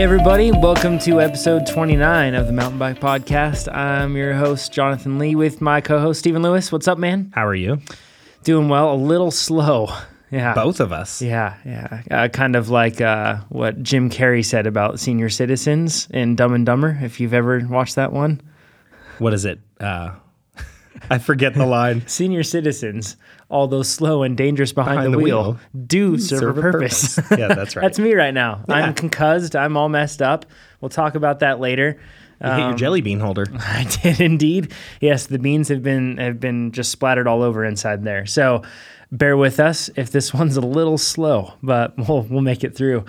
Hey, everybody, welcome to episode 29 of the Mountain Bike Podcast. I'm your host, Jonathan Lee, with my co host, Stephen Lewis. What's up, man? How are you? Doing well, a little slow. Yeah. Both of us. Yeah, yeah. Uh, kind of like uh, what Jim Carrey said about senior citizens in Dumb and Dumber, if you've ever watched that one. What is it? Uh, I forget the line. Senior citizens, although slow and dangerous behind, Behind the, the wheel, wheel, do serve, serve a purpose. purpose. Yeah, that's right. that's me right now. Yeah. I'm concussed. I'm all messed up. We'll talk about that later. You hit your jelly bean holder. I did indeed. Yes, the beans have been have been just splattered all over inside there. So bear with us if this one's a little slow, but we'll we'll make it through.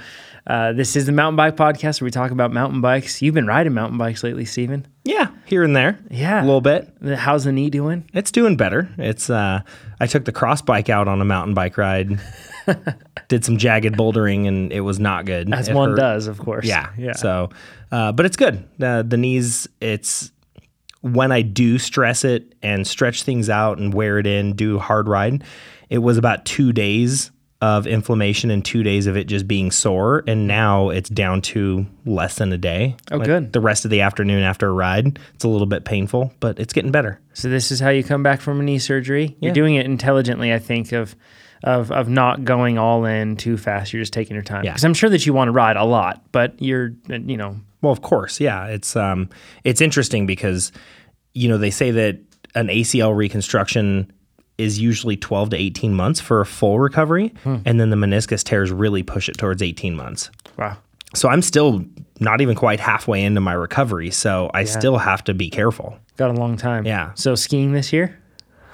Uh, this is the Mountain Bike Podcast where we talk about mountain bikes. You've been riding mountain bikes lately, Steven. Yeah, here and there. Yeah. a little bit. How's the knee doing? It's doing better. It's. uh I took the cross bike out on a mountain bike ride. did some jagged bouldering, and it was not good. As It one hurt. does, of course. Yeah. Yeah. So, uh, but it's good. Uh, the knees, it's when I do stress it and stretch things out and wear it in, do hard ride, it was about two days of inflammation and two days of it just being sore. And now it's down to less than a day. Oh, good. The rest of the afternoon after a ride, it's a little bit painful, but it's getting better. So this is how you come back from a knee surgery. You're doing it intelligently, I think, of of of not going all in too fast. You're just taking your time. Yeah. Because I'm sure that you want to ride a lot, but you're you know Well, of course, yeah. It's um, it's interesting because you know they say that an ACL reconstruction is usually 12 to 18 months for a full recovery, and then the meniscus tears really push it towards 18 months. wow. So I'm still not even quite halfway into my recovery, so I still have to be careful. Got a long time. Yeah. So skiing this year?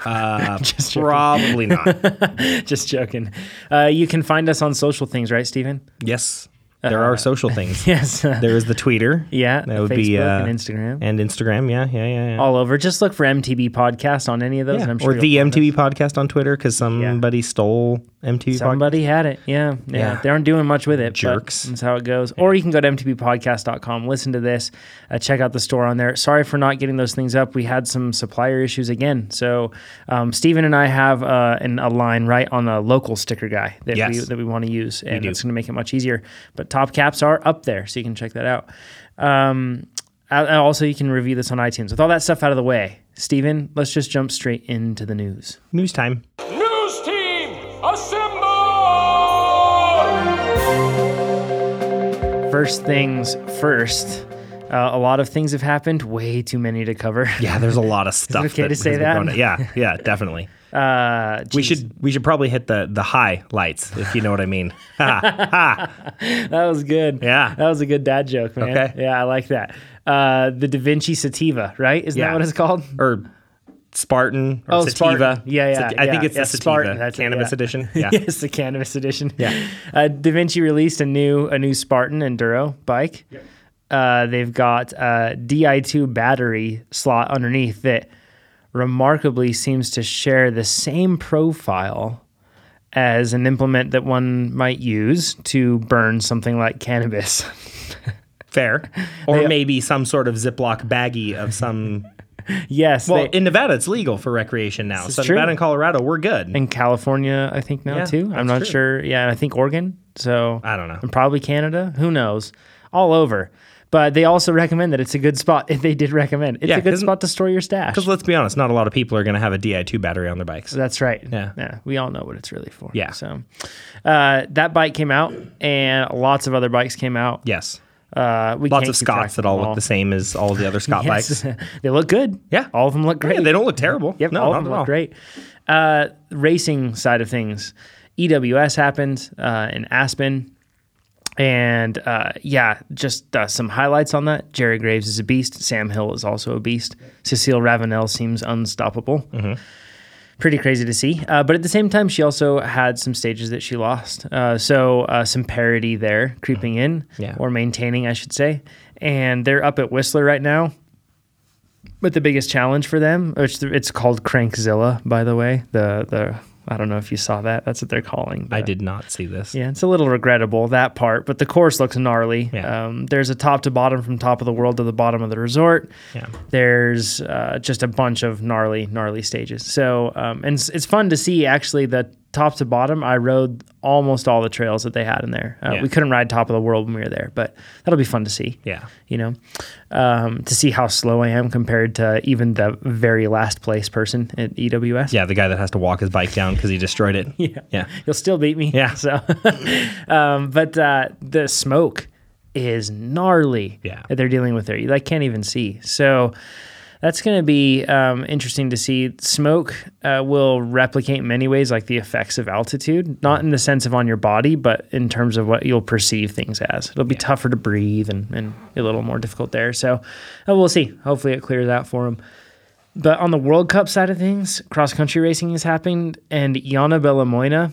Uh, Just probably not. Just joking. Uh, you can find us on social things, right, Stephen? yes, there are social things. Yes. There is the Twitter. yeah. that would Facebook be uh, and Instagram. and Instagram. Yeah, yeah, yeah, yeah. all over. Just look for MTB podcast on any of those. Yeah, and I'm sure or the. MTV podcast on Twitter because somebody stole MTV podcast. Somebody had it. Yeah, yeah. Yeah. They aren't doing much with it. but Jerks. That's how it goes. Or you can go to mtbpodcast.com, listen to this, uh, check out the store on there. Sorry for not getting those things up. We had some supplier issues again. So um, Steven and I have uh, an, a line right on a local sticker guy that we Yes. that we want to use, and do. it's going to make it much easier. But top caps are up there, so you can check that out. Um, also, you can review this on iTunes. With all that stuff out of the way, Steven, let's just jump straight into the news. News time. News team, assemble! First things first. Uh, a lot of things have happened. Way too many to cover. Yeah, there's a lot of stuff. okay to say that? Yeah, yeah, definitely. Uh, We should we should probably hit the the highlights if you know what I mean. That was good. Yeah. that was a good dad joke, man. Okay. Yeah, I like that. Uh, the Devinci Sativa, right? Isn't that what it's called? or Spartan or Oh, sativa. Spartan. Yeah, yeah, I think it's yeah, the sativa Spartan, that's it, cannabis yeah. edition. Yeah. yes, the cannabis edition. Yeah. Uh, Devinci released a new a new Spartan Enduro bike. Uh, they've got a Di2 battery slot underneath that remarkably seems to share the same profile as an implement that one might use to burn something like cannabis. Fair. Or They- maybe some sort of Ziploc baggie of some. yes, Well, they- in Nevada, it's legal for recreation now. So true. Nevada and Colorado, we're good. in California, I think now Yeah, too. I'm not true. sure. Yeah, I think Oregon. So I don't know. and probably Canada. Who knows? All over. But they also recommend that it's a good spot. If they did recommend, it's Yeah, a good spot to store your stash. Because let's be honest, not a lot of people are going to have a Di2 battery on their bikes. That's right. Yeah. yeah. We all know what it's really for. Yeah. So uh, that bike came out, and lots of other bikes came out. Yes. Uh, we Lots can't of Scotts that all look the same as all the other Scott Yes. bikes. they look good. Yeah. all of them look great. Yeah, they don't look terrible. Yep, no, all not of them at all. look great. Uh, racing side of things, EWS happened uh, in Aspen. And uh, yeah, just uh, some highlights on that. Jared Graves is a beast. Sam Hill is also a beast. Cecile Ravanel seems unstoppable. Mm-hmm. Pretty crazy to see. Uh, but at the same time, she also had some stages that she lost. Uh, so uh, some parity there creeping in, Yeah. or maintaining, I should say. And they're up at Whistler right now. But the biggest challenge for them, which it's called Crankzilla, by the way. The the I don't know if you saw that. That's what they're calling. I did not see this. Yeah, it's a little regrettable that part, but the course looks gnarly. Yeah. Um, there's a top to bottom from top of the world to the bottom of the resort. Yeah. There's uh, just a bunch of gnarly, gnarly stages. So, um, and it's, it's fun to see actually the top to bottom, I rode almost all the trails that they had in there. Uh, Yeah. We couldn't ride top of the world when we were there, but that'll be fun to see. Yeah. You know, um, to see how slow I am compared to even the very last place person at EWS. Yeah, the guy that has to walk his bike down because he destroyed it. Yeah. Yeah. You'll still beat me. Yeah. So, um, but uh, the smoke is gnarly Yeah. that they're dealing with there. You like can't even see. So that's going to be um, interesting to see. Smoke uh, will replicate in many ways, like the effects of altitude, not in the sense of on your body, but in terms of what you'll perceive things as. It'll be tougher to breathe and, and a little more difficult there. So uh, we'll see. Hopefully, it clears out for them. But on the World Cup side of things, cross country racing has happened, and Yana Belomoina,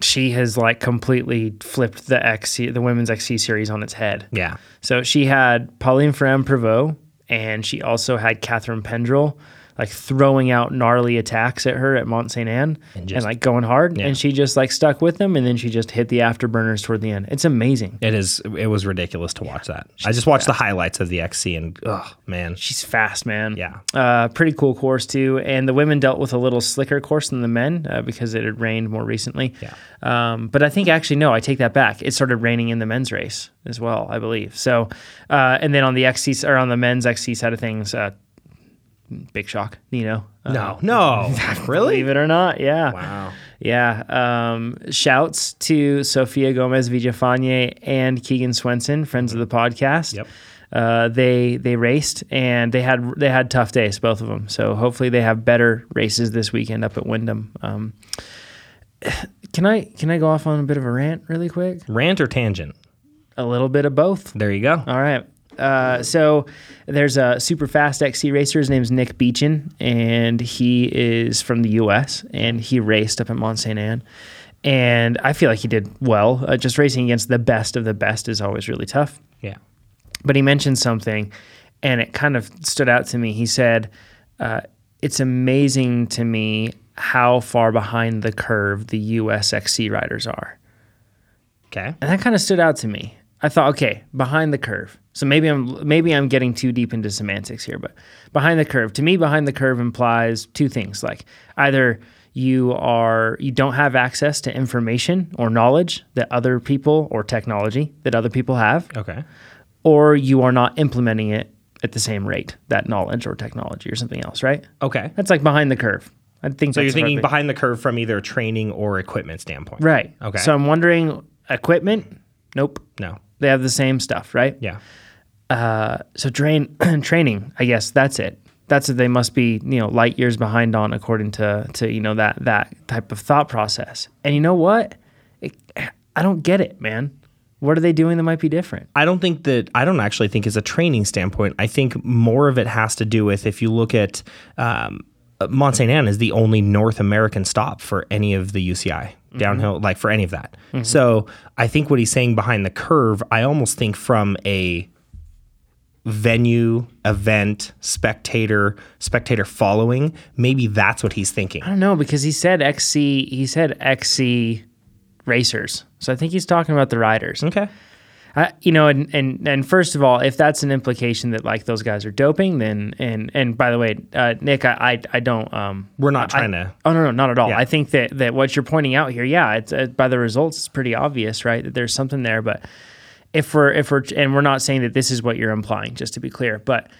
she has like completely flipped the XC, the women's XC series on its head. Yeah. So she had Pauline Ferrand Prevot, and she also had Catharine Pendrel, like throwing out gnarly attacks at her at Mont Saint Anne and, just- like going hard. Yeah. And she just like stuck with them, and then she just hit the afterburners toward the end. It's amazing. It is. It was ridiculous to watch that. I just watched the highlights of the XC and oh man, She's fast, man. Yeah. Uh, pretty cool course too. And the women dealt with a little slicker course than the men uh, because it had rained more recently. Yeah. Um, but I think actually no, I take that back. It started raining in the men's race as well, I believe. So, uh, and then on the XC or on the men's XC side of things, uh, big shock. You know. Uh, no, no, really? Believe it or not, yeah. Wow. Yeah. Um, shouts to Sofia Gomez Villafane and Keegan Swenson, friends of the podcast. Yep. Uh, they they raced and they had they had tough days, both of them. So hopefully they have better races this weekend up at Windham. Um, can I can I go off on a bit of a rant really quick? Rant or tangent? A little bit of both. There you go. All right. Uh, so there's a super fast XC racer. His name's Nick Beechin, and he is from the U.S. and he raced up at Mont Saint Anne. And I feel like he did well. Uh, just racing against the best of the best is always really tough. Yeah. But he mentioned something, and it kind of stood out to me. He said, uh, "It's amazing to me how far behind the curve the U.S. XC riders are." Okay. And that kind of stood out to me. I thought, okay, behind the curve. So maybe I'm maybe I'm getting too deep into semantics here, but behind the curve. To me, behind the curve implies two things. Like either you are you don't have access to information or knowledge that other people or technology that other people have, Okay. or you are not implementing it at the same rate, that knowledge or technology or something else, right? Okay. That's like behind the curve. I think So you're thinking behind the curve from either a training or equipment standpoint. right. Okay. So I'm wondering equipment? Nope. No. They have the same stuff, right? Yeah. Uh, so train training, I guess that's it. That's it. They must be, you know, light years behind on according to to you know that that type of thought process. And you know what? It, I don't get it, man. What are they doing that might be different? I don't think that I don't actually think it's a training standpoint. I think more of it has to do with if you look at um, Uh, Mont Saint Anne is the only North American stop for any of the UCI mm-hmm. downhill, like for any of that. Mm-hmm. So I think what he's saying behind the curve, I almost think from a venue, event, spectator, spectator following, maybe that's what he's thinking. I don't know because he said XC. He said XC racers. So I think he's talking about the riders. Okay. I, you know, and, and and first of all, if that's an implication that like those guys are doping, then and and by the way, uh, Nick, I, I I don't um We're not I- trying to Oh no, no, not at all. Yeah. I think that that what you're pointing out here, yeah, it's uh, by the results, it's pretty obvious, right? That there's something there. But if we're if we're and we're not saying that this is what you're implying, just to be clear. But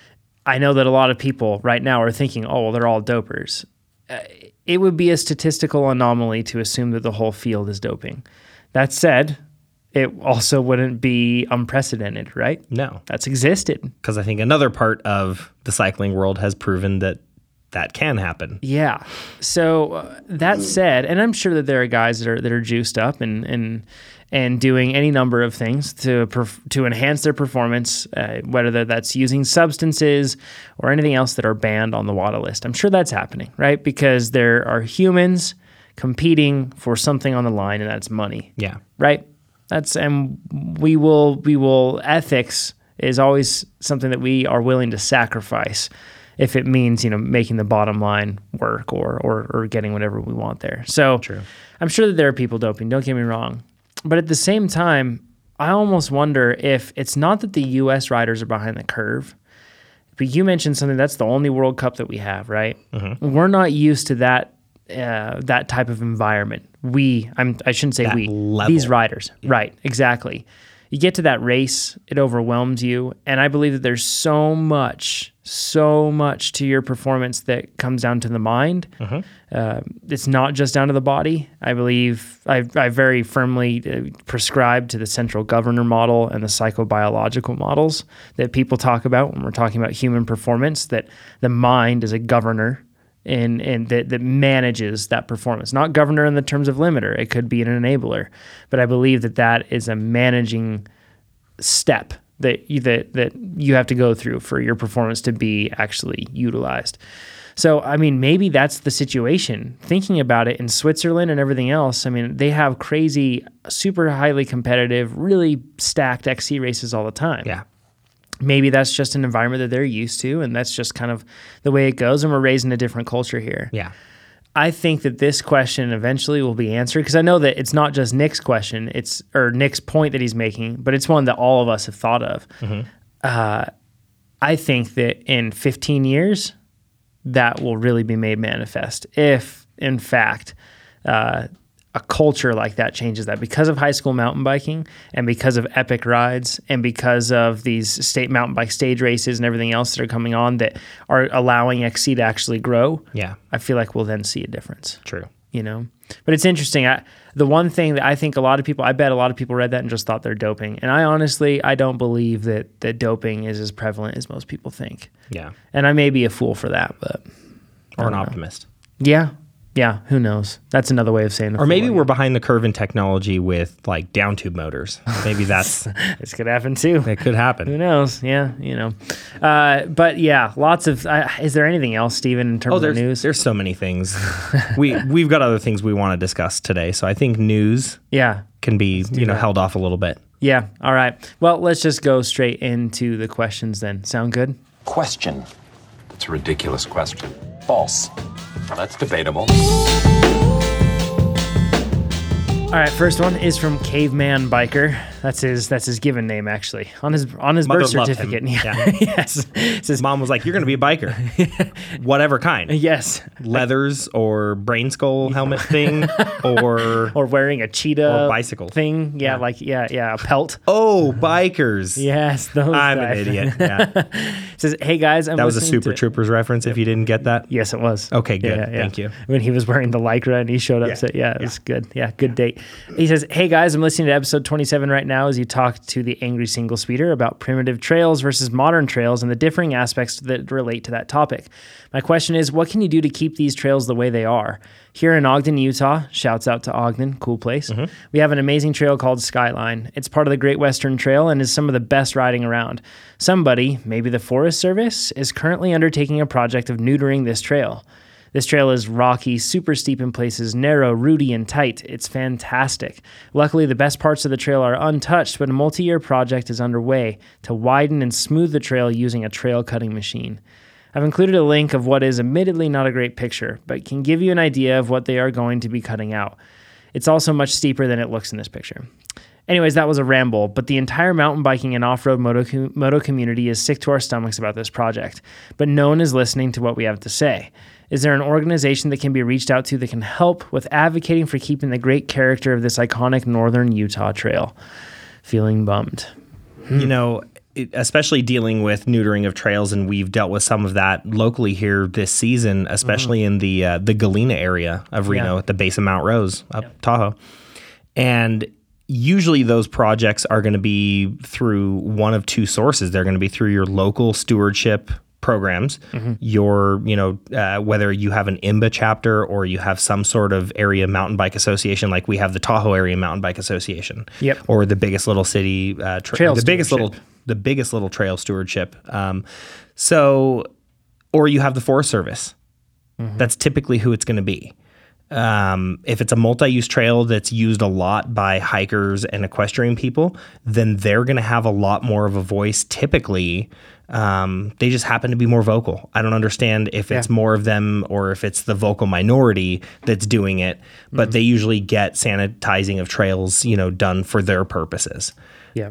I know that a lot of people right now are thinking, oh, well, they're all dopers. Uh, it would be a statistical anomaly to assume that the whole field is doping. That said, it also wouldn't be unprecedented, right? no. That's existed. Because I think another part of the cycling world has proven that that can happen. Yeah. So uh, that said, and I'm sure that there are guys that are that are juiced up and and and doing any number of things to perf- to enhance their performance, uh, whether that's using substances or anything else that are banned on the WADA list. I'm sure that's happening, right? Because there are humans competing for something on the line, and that's money Yeah. right? That's and we will we will ethics is always something that we are willing to sacrifice if it means you know making the bottom line work or or, or getting whatever we want there. So True. I'm sure that there are people doping. Don't get me wrong, but at the same time, I almost wonder if it's not that the U.S. riders are behind the curve. But you mentioned something that's the only World Cup that we have, right? Mm-hmm. We're not used to that uh, that type of environment. We, I'm, I shouldn't say That we, level. these riders, right? Exactly. You get to that race, it overwhelms you, and I believe that there's so much, so much to your performance that comes down to the mind. Uh, it's not just down to the body. I believe I, I very firmly uh, prescribe to the central governor model and the psychobiological models that people talk about when we're talking about human performance. That the mind is a governor and and that, that manages that performance. Not governor in the terms of limiter. It could be an enabler, but I believe that that is a managing step that you, that that you have to go through for your performance to be actually utilized. So I mean, maybe that's the situation. Thinking about it in Switzerland and everything else, I mean, they have crazy, super highly competitive, really stacked XC races all the time Yeah. Maybe that's just an environment that they're used to and that's just kind of the way it goes and we're raised in a different culture here. Yeah. i think that this question eventually will be answered because i know that it's not just nick's question it's or nick's point that he's making but it's one that all of us have thought of. Uh, i think that in 15 years that will really be made manifest if in fact uh, a culture like that changes that because of high school mountain biking and because of epic rides and because of these state mountain bike stage races and everything else that are coming on that are allowing XC to actually grow. Yeah. I feel like we'll then see a difference. True. You know, but it's interesting. I, the one thing that I think a lot of people, I bet a lot of people read that and just thought they're doping. And I honestly, I don't believe that that doping is as prevalent as most people think. Yeah. And I may be a fool for that, but Or an optimist. yeah, yeah, who knows? That's another way of saying. Or maybe we're behind the curve in technology with like down tube motors. Maybe that's this could happen too. it could happen. Who knows? Yeah, you know. Uh, but yeah, lots of. Uh, is there anything else, Stephen? in terms Oh, of there's news? there's so many things. we we've got other things we want to discuss today. So I think news yeah, can be you know that. held off a little bit. yeah. All right. Well, let's just go straight into the questions then. Sound good? Question. That's a ridiculous question. False. That's debatable. All right. First one is from Caveman Biker. That's his. That's his given name actually on his on his birth Mother him. certificate. Yeah. yes. Says Mom was like, "You're going to be a biker, whatever kind, yes. leathers or brain skull helmet thing, or Or wearing a cheetah Or bicycle. thing. Yeah, like yeah, yeah, a pelt. oh, bikers." Yes, those. I'm an idiot. Yeah. Says, "Hey guys, I'm That was a Super to- Troopers reference. If you didn't get that, Yes, it was. Okay, good. Thank you. When he was wearing the lycra and he showed up, Yeah. so yeah, it was good. Yeah, good date. He says, "Hey guys, I'm listening to episode 27 right now as you talk to the angry single speeder about primitive trails versus modern trails and the differing aspects that relate to that topic. My question is, what can you do to keep these trails the way they are?" Here in Ogden, Utah, shouts out to Ogden, cool place. Mm-hmm. We have an amazing trail called Skyline. It's part of the Great Western Trail and is some of the best riding around. Somebody, maybe the Forest Service, is currently undertaking a project of neutering this trail. This trail is rocky, super steep in places, narrow, rooty, and tight. It's fantastic. Luckily, the best parts of the trail are untouched, but a multi year project is underway to widen and smooth the trail using a trail cutting machine. I've included a link of what is admittedly not a great picture, but can give you an idea of what they are going to be cutting out. It's also much steeper than it looks in this picture. Anyways, that was a ramble, but the entire mountain biking and off road moto, com- moto community is sick to our stomachs about this project, but no one is listening to what we have to say. Is there an organization that can be reached out to that can help with advocating for keeping the great character of this iconic northern Utah trail? Feeling bummed. you know, it, especially dealing with neutering of trails, and we've dealt with some of that locally here this season, especially in the uh, the Galena area of Reno, Yeah. at the base of Mount Rose, up Tahoe, and usually those projects are going to be through one of two sources. They're going to be through your local stewardship programs your you know uh, whether you have an imba chapter or you have some sort of area mountain bike association like we have the tahoe area mountain bike association Yep. or the biggest little city uh, tra- Trail the biggest little the biggest little trail stewardship. Um, so, or you have the Forest Service. That's typically who it's going to be. Um, if it's a multi-use trail that's used a lot by hikers and equestrian people, then they're going to have a lot more of a voice. Typically, um, they just happen to be more vocal. I don't understand if it's Yeah. more of them or if it's the vocal minority that's doing it, but they usually get sanitizing of trails, you know, done for their purposes. Yeah.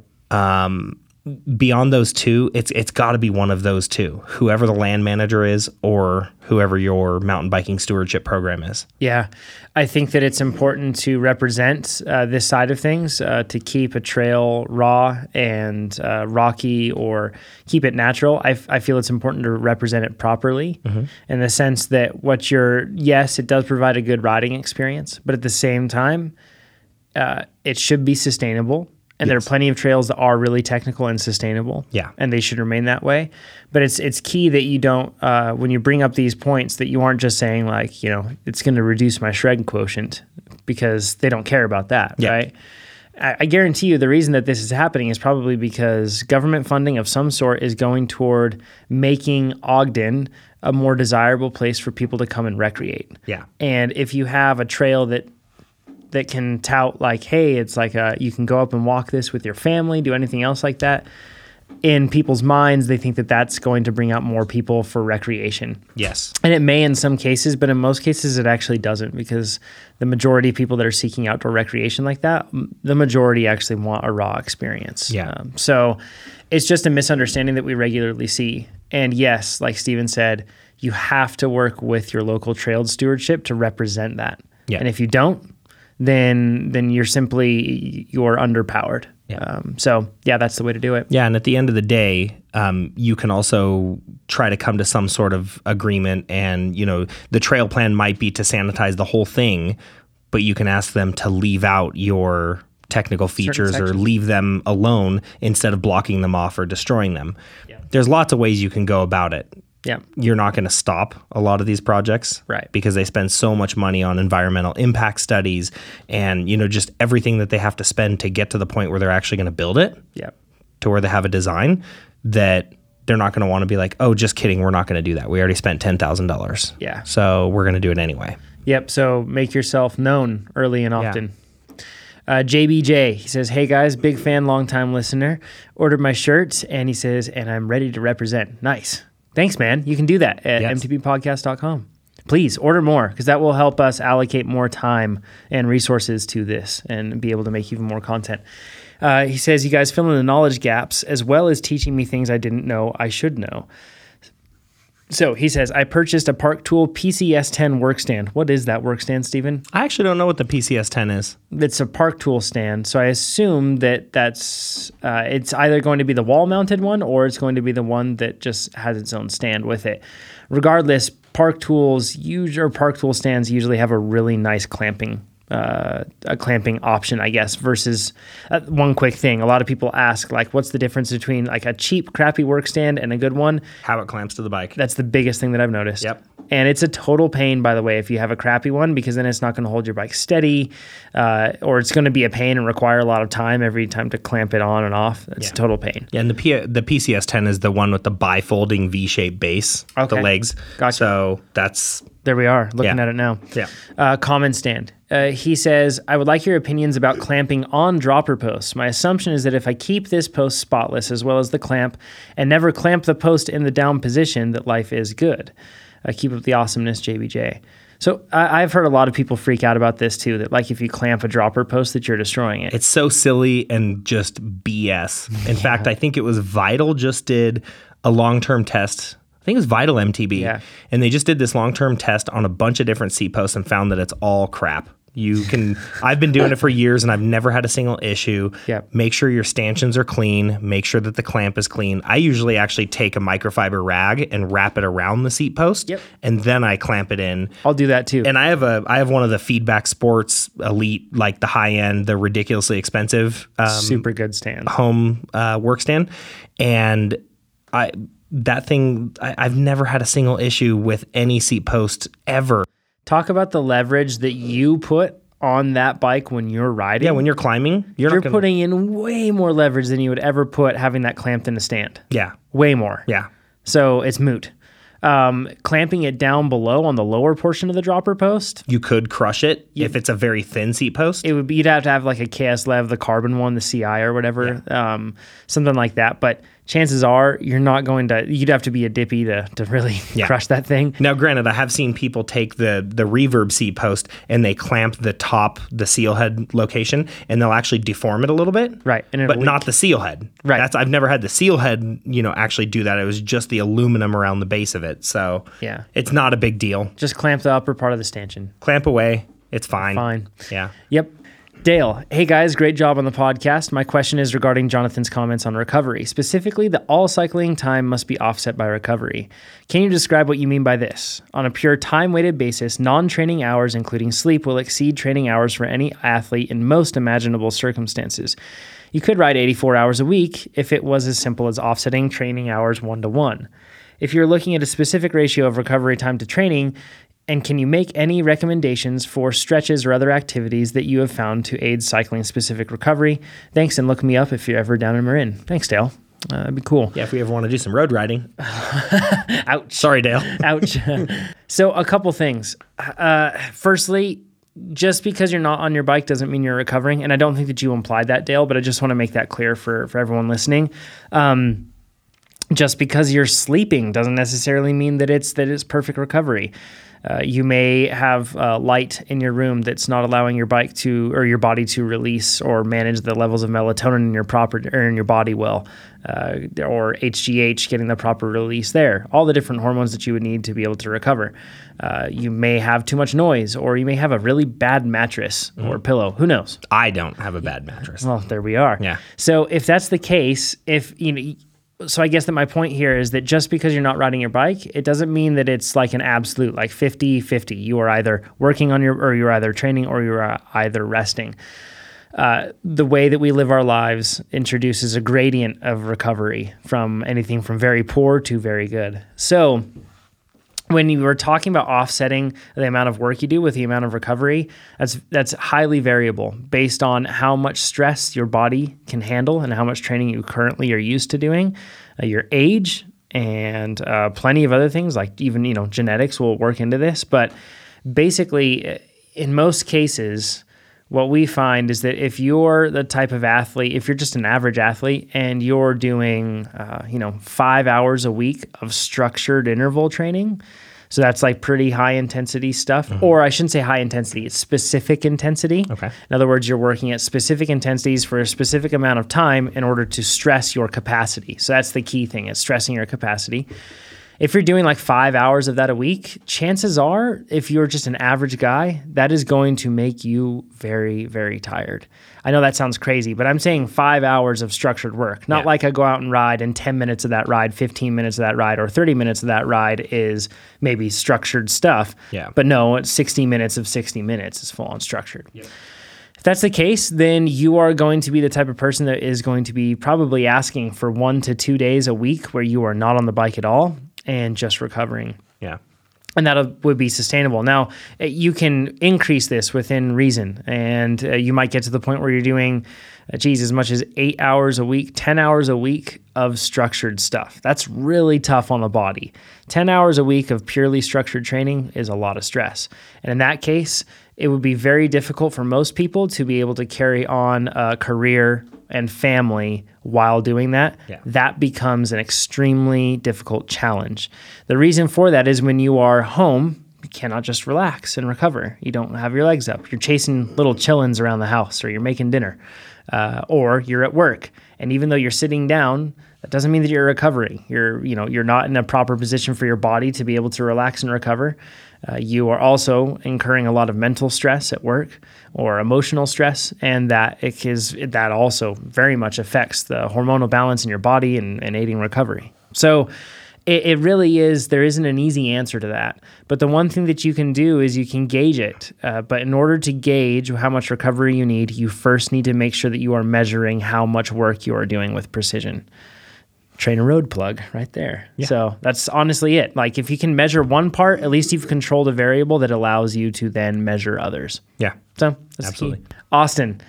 Beyond those two, it's it's got to be one of those two, whoever the land manager is or whoever your mountain biking stewardship program is. Yeah, I think that it's important to represent uh, this side of things, uh, to keep a trail raw and uh, rocky or keep it natural. I, f- I feel it's important to represent it properly in the sense that what you're, yes, it does provide a good riding experience, but at the same time, uh, it should be sustainable. And there are plenty of trails that are really technical and sustainable. Yeah. and they should remain that way. But it's it's key that you don't uh, when you bring up these points that you aren't just saying like you know it's going to reduce my shred quotient because they don't care about that, Yeah. right? I, I guarantee you the reason that this is happening is probably because government funding of some sort is going toward making Ogden a more desirable place for people to come and recreate. Yeah. And if you have a trail that that can tout like, hey, it's like a, you can go up and walk this with your family, do anything else like that. In people's minds, they think that that's going to bring out more people for recreation. Yes. And it may in some cases, but in most cases, it actually doesn't because the majority of people that are seeking outdoor recreation like that, the majority actually want a raw experience. Yeah. Um, so it's just a misunderstanding that we regularly see. And yes, like Steven said, you have to work with your local trail stewardship to represent that. Yeah. And if you don't, then then you're simply you're underpowered. Yeah. Um, so yeah, that's the way to do it. Yeah, and at the end of the day, um, you can also try to come to some sort of agreement, and you know the trail plan might be to sanitize the whole thing, but you can ask them to leave out your technical features or leave them alone instead of blocking them off or destroying them. Yeah. There's lots of ways you can go about it. Yeah. You're not going to stop a lot of these projects, Right. Because they spend so much money on environmental impact studies and you know just everything that they have to spend to get to the point where they're actually going to build it Yeah. to where they have a design that they're not going to want to be like, oh, just kidding, we're not going to do that. We already spent ten thousand dollars. Yeah. So we're going to do it anyway. Yep. So make yourself known early and often. Uh, JBJ, he says, Hey guys, big fan, long time listener. Ordered my shirt and he says, and I'm ready to represent. Nice. Thanks, man. You can do that at Yes. mtbpodcast.com. Please order more because that will help us allocate more time and resources to this and be able to make even more content. Uh, he says, You guys fill in the knowledge gaps as well as teaching me things I didn't know I should know. So he says, I purchased a Park Tool PCS 10 workstand. What is that workstand, Stephen? I actually don't know what the PCS 10 is. It's a Park Tool stand. So I assume that that's uh, it's either going to be the wall mounted one or it's going to be the one that just has its own stand with it. Regardless, Park Tools use or Park Tool stands usually have a really nice clamping uh, a clamping option, I guess. Versus uh, one quick thing, a lot of people ask like, what's the difference between like a cheap, crappy work stand and a good one? How it clamps to the bike. That's the biggest thing that I've noticed. Yep. And it's a total pain, by the way, if you have a crappy one, because then it's not going to hold your bike steady, uh, or it's going to be a pain and require a lot of time every time to clamp it on and off. It's a total pain. Yeah, and the P- the PCS 10 is the one with the bifolding V-shaped base, Okay. the legs. Gotcha. So that's There we are, looking Yeah. at it now. Yeah. Uh, common stand. Uh, he says, I would like your opinions about clamping on dropper posts. My assumption is that if I keep this post spotless as well as the clamp and never clamp the post in the down position, that life is good. Uh, keep up the awesomeness, JBJ. So I, I've heard a lot of people freak out about this too. That like if you clamp a dropper post, that you're destroying it. It's so silly and just BS. In fact, I think it was Vital just did a long term test. I think it was Vital MTB. Yeah. And they just did this long term test on a bunch of different seat posts and found that it's all crap. You can, I've been doing it for years and I've never had a single issue. Yep. Make sure your stanchions are clean. Make sure that the clamp is clean. I usually actually take a microfiber rag and wrap it around the seat post. Yep. And then I clamp it in. I'll do that too. And I have a I have one of the feedback sports elite, like the high end, the ridiculously expensive um, Super good stand. home uh, work stand, and I that thing I, I've never had a single issue with any seat post ever. Talk about the leverage that you put on that bike when you're riding. Yeah, when you're climbing, you're, you're not gonna, putting in way more leverage than you would ever put having that clamped in a stand. yeah Way more. yeah So it's moot. Um, clamping it down below on the lower portion of the dropper post, You could crush it if it's a very thin seat post. it would be you'd have to have like a KS Lev, the carbon one, the CI or whatever, um, something like that. But chances are you're not going to. You'd have to be a dippy to to really Yeah. crush that thing. Now, granted, I have seen people take the the reverb c post and they clamp the top, the seal head location, and they'll actually deform it a little bit. Right, and but it'll not the seal head. Right. That's I've never had the seal head, you know, actually do that. It was just the aluminum around the base of it. So Yeah. it's not a big deal. Just clamp the upper part of the stanchion. Clamp away. It's fine. Fine. Yeah. Yep. Dale, hey guys, great job on the podcast. My question is regarding Jonathan's comments on recovery, specifically that all cycling time must be offset by recovery. Can you describe what you mean by this? On a pure time weighted basis, non training hours, including sleep, will exceed training hours for any athlete in most imaginable circumstances. You could ride 84 hours a week if it was as simple as offsetting training hours one to one. If you're looking at a specific ratio of recovery time to training, and can you make any recommendations for stretches or other activities that you have found to aid cycling specific recovery? Thanks, and look me up if you're ever down in Marin. Thanks, Dale. Uh, that'd be cool. Yeah. If we ever want to do some road riding. Ouch. Sorry, Dale. Ouch. so, a couple things. Uh, firstly, just because you're not on your bike doesn't mean you're recovering. And I don't think that you implied that, Dale, but I just want to make that clear for, for everyone listening. Um, just because you're sleeping doesn't necessarily mean that it's that it's perfect recovery. Uh, you may have uh, light in your room that's not allowing your bike to or your body to release or manage the levels of melatonin in your proper or in your body well, uh, or HGH getting the proper release there. All the different hormones that you would need to be able to recover. Uh, you may have too much noise, or you may have a really bad mattress or pillow. Who knows? I don't have a bad mattress. Well, there we are. Yeah. So if that's the case, if you know, so I guess that my point here is that just because you're not riding your bike, it doesn't mean that it's like an absolute like 50-50. You are either working on your or you're either training or you're uh, either resting. Uh, the way that we live our lives introduces a gradient of recovery from anything from very poor to very good. So when you were talking about offsetting the amount of work you do with the amount of recovery, that's that's highly variable based on how much stress your body can handle and how much training you currently are used to doing, uh, your age, and uh, plenty of other things like even you know genetics will work into this. But basically, uh, in most cases, what we find is that if you're the type of athlete, if you're just an average athlete and you're doing, uh, you know, five hours a week of structured interval training, so that's like pretty high intensity stuff, or I shouldn't say high intensity, it's specific intensity. Okay. In other words, you're working at specific intensities for a specific amount of time in order to stress your capacity. So that's the key thing, is stressing your capacity if you're doing like five hours of that a week, chances are, if you're just an average guy, that is going to make you very, very tired. I know that sounds crazy, but I'm saying five hours of structured work, not Yeah. like I go out and ride and 10 minutes of that ride, 15 minutes of that ride, or 30 minutes of that ride is maybe structured stuff. Yeah. But no, 60 minutes of 60 minutes is full on structured. If that's the case, then you are going to be the type of person that is going to be probably asking for one to two days a week where you are not on the bike at all and just recovering. Yeah. And that would be sustainable. Now, uh, you can increase this within reason, and uh, you might get to the point where you're doing, uh, geez, as much as eight hours a week, 10 hours a week of structured stuff. That's really tough on the body. 10 hours a week of purely structured training is a lot of stress. And in that case, it would be very difficult for most people to be able to carry on a career and family while doing that. Yeah. That becomes an extremely difficult challenge. The reason for that is when you are home, you cannot just relax and recover. You don't have your legs up. You're chasing little chillins around the house, or you're making dinner, uh, or you're at work. And even though you're sitting down, that doesn't mean that you're recovering. You're, you know, you're not in a proper position for your body to be able to relax and recover. Uh, you are also incurring a lot of mental stress at work or emotional stress, and that it is that also very much affects the hormonal balance in your body and, and aiding recovery. So it, it really is there isn't an easy answer to that. But the one thing that you can do is you can gauge it uh, but in order to gauge how much recovery you need you first need to make sure that you are measuring how much work you are doing with precision. TrainerRoad plug right there. So that's honestly it. Like if you can measure one part at least you've controlled a variable that allows you to then measure others. Yeah. So that's Absolutely. Austin,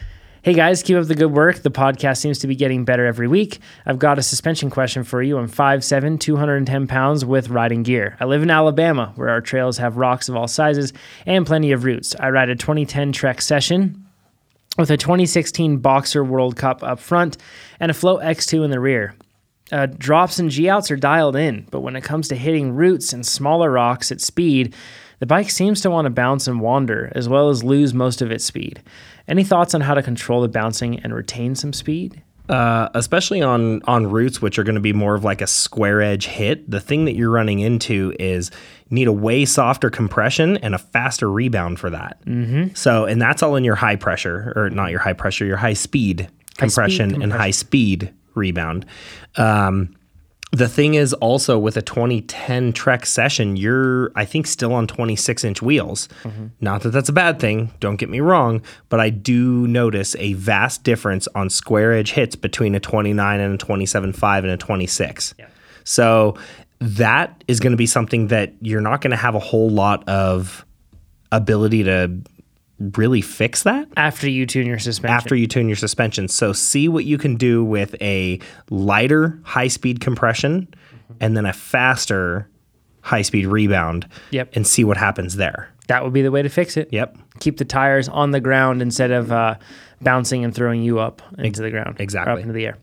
Hey guys, keep up the good work. The podcast seems to be getting better every week. I've got a suspension question for you. I'm 5'7, 210 pounds with riding gear. I live in Alabama, where our trails have rocks of all sizes and plenty of roots. I ride a 2010 Trek Session with a 2016 Boxxer World Cup up front and a Float X2 in the rear. Uh, drops and G outs are dialed in, but when it comes to hitting roots and smaller rocks at speed, the bike seems to want to bounce and wander, as well as lose most of its speed. Any thoughts on how to control the bouncing and retain some speed? Uh, especially on on roots which are going to be more of like a square edge hit. The thing that you're running into is need a way softer compression and a faster rebound for that. Mm-hmm. So, and that's all in your high pressure or not your high pressure, your high speed compression and compression. high speed rebound. Um, the thing is also with a 2010 Trek session, you're I think still on 26 inch wheels. Mm-hmm. Not that that's a bad thing, don't get me wrong, but I do notice a vast difference on square edge hits between a 29 and a 27.5 and a 26. So that is going to be something that you're not going to have a whole lot of ability to really fix that After you tune your suspension. after you tune your suspension. So see what you can do with a lighter high speed compression and then a faster high speed rebound. Yep. And see what happens there. that would be the way to fix it. Yep. Keep the tires on the ground instead of uh, bouncing and throwing you up into the ground. exactly. Up into the air.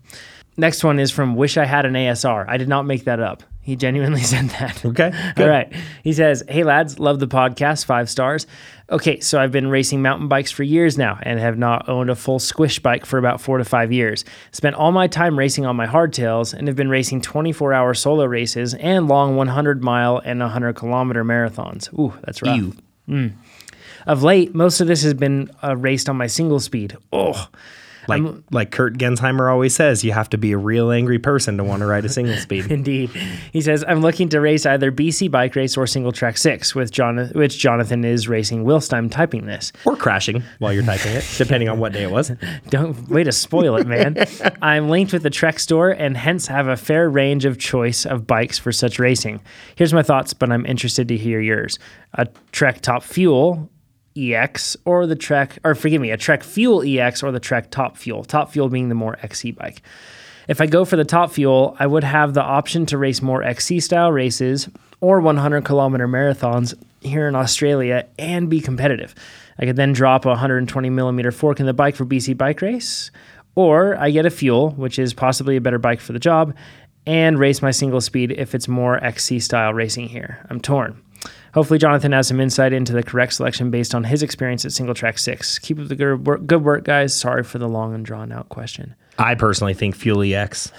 Next one is from Wish I Had an ASR. I did not make that up. He genuinely said that. Okay. All right. He says, Hey lads, love the podcast, five stars. Okay, so I've been racing mountain bikes for years now and have not owned a full squish bike for about four to five years. Spent all my time racing on my hardtails and have been racing 24 hour solo races and long 100 mile and 100 kilometer marathons. Ooh, that's rough. Ew. Of late, most of this has been uh, raced on my single speed. Oh, Like like Kurt Gensheimer always says, you have to be a real angry person to want to ride a single speed. Indeed. He says, I'm looking to race either BC Bike Race or Single Track 6, with Jonathan, which Jonathan is racing whilst I'm typing this. or crashing while you're typing it, depending on what day it was. Don't way to spoil it, man. I'm linked with the Trek store and hence have a fair range of choice of bikes for such racing. Here's my thoughts, but I'm interested to hear yours. A Trek Top Fuel EX or the Trek, or forgive me, a Trek Fuel EX or the Trek Top Fuel. Top Fuel being the more XC bike. If I go for the Top Fuel, I would have the option to race more XC style races or 100 kilometer marathons here in Australia and be competitive. I could then drop a 120 millimeter fork in the bike for BC Bike Race, or I get a Fuel, which is possibly a better bike for the job, and race my single speed if it's more XC style racing here. I'm torn. Hopefully, Jonathan has some insight into the correct selection based on his experience at Single Track 6. Keep up the good work, good work guys. Sorry for the long and drawn out question. I personally think Fuel EX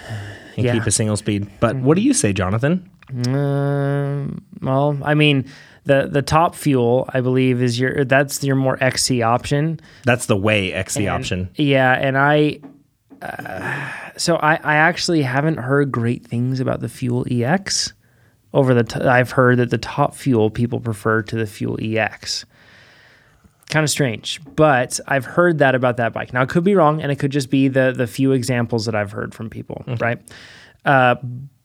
and Yeah. keep a single speed. But what do you say, Jonathan? Um, well, I mean, the the top fuel, I believe, is your that's your more XC option. That's the way XC And- option. Yeah, and I, uh, so I, I actually haven't heard great things about the Fuel EX. Over the, t- I've heard that the top fuel people prefer to the Fuel EX. Kind of strange, but I've heard that about that bike. Now, it could be wrong, and it could just be the the few examples that I've heard from people, right? Uh,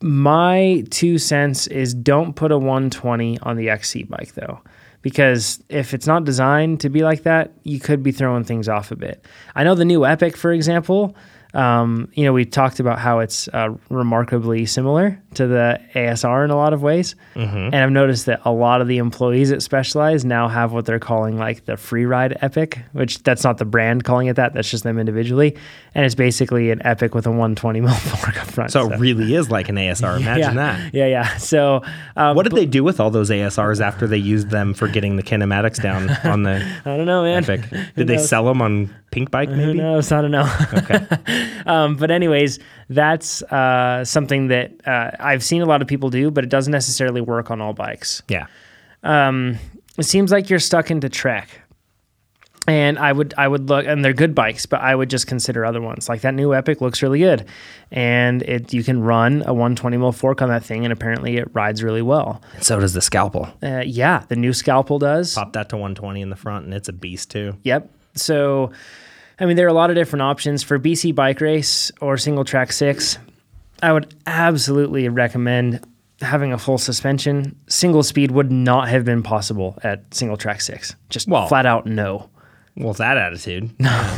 my two cents is don't put a 120 on the XC bike though, because if it's not designed to be like that, you could be throwing things off a bit. I know the new Epic, for example. Um, you know, we talked about how it's uh, remarkably similar to the ASR in a lot of ways, and I've noticed that a lot of the employees at Specialized now have what they're calling like the free ride Epic, which that's not the brand calling it that. That's just them individually, and it's basically an Epic with a 120 mil fork up front. So it really is like an ASR. Imagine yeah, that. Yeah, yeah. So um, What did they do with all those ASRs after they used them for getting the kinematics down on the I don't know, man. Epic? Did they sell them on Pinkbike maybe? knows? I don't know. um, but anyways, that's uh, something that uh, I've seen a lot of people do, but it doesn't necessarily work on all bikes. Yeah. It seems like you're stuck into Trek. And I would I would look and they're good bikes, but I would just consider other ones. Like that new Epic looks really good. And it you can run a 120 mil fork on that thing and apparently it rides really well. And so does the Scalpel. Uh, yeah, the new Scalpel does. Pop that to 120 in the front, and it's a beast too. Yep. So, I mean, there are a lot of different options for BC Bike Race or Single Track 6. I would absolutely recommend having a full suspension. Single speed would not have been possible at Single Track 6. Just Well- flat out no. Well, that attitude. no,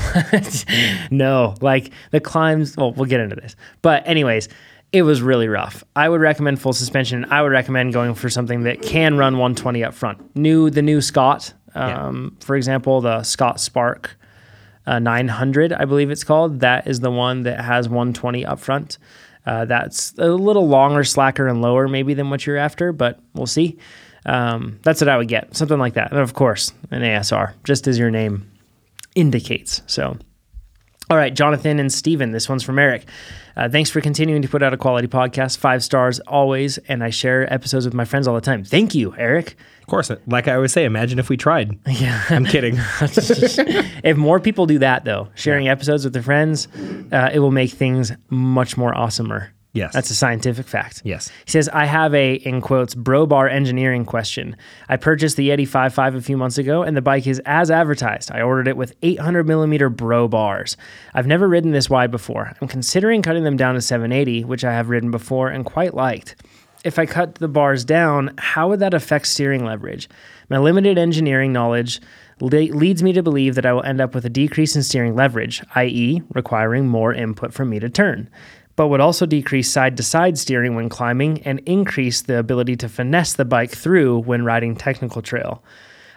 no. like the climbs. Well, we'll get into this. But, anyways, it was really rough. I would recommend full suspension. I would recommend going for something that can run 120 up front. New, the new Scott, um, for example, the Scott Spark uh, 900, I believe it's called. That is the one that has 120 up front. Uh, that's a little longer, slacker, and lower maybe than what you're after, but we'll see. Um, that's what I would get, something like that. And of course, an ASR, just as your name indicates. So, all right, Jonathan and Steven, this one's from Eric. Uh, thanks for continuing to put out a quality podcast. Five stars always. And I share episodes with my friends all the time. Thank you, Eric. Of course, like I always say, imagine if we tried. Yeah. I'm kidding. if more people do that, though, sharing episodes with their friends, uh, it will make things much more awesomer. Yes. That's a scientific fact. Yes. He says, I have a, in quotes, bro bar engineering question. I purchased the Yeti 5.5 a few months ago, and the bike is as advertised. I ordered it with 800 millimeter bro bars. I've never ridden this wide before. I'm considering cutting them down to 780, which I have ridden before and quite liked. If I cut the bars down, how would that affect steering leverage? My limited engineering knowledge le- leads me to believe that I will end up with a decrease in steering leverage, i.e., requiring more input from me to turn, but would also decrease side to side steering when climbing and increase the ability to finesse the bike through when riding technical trail.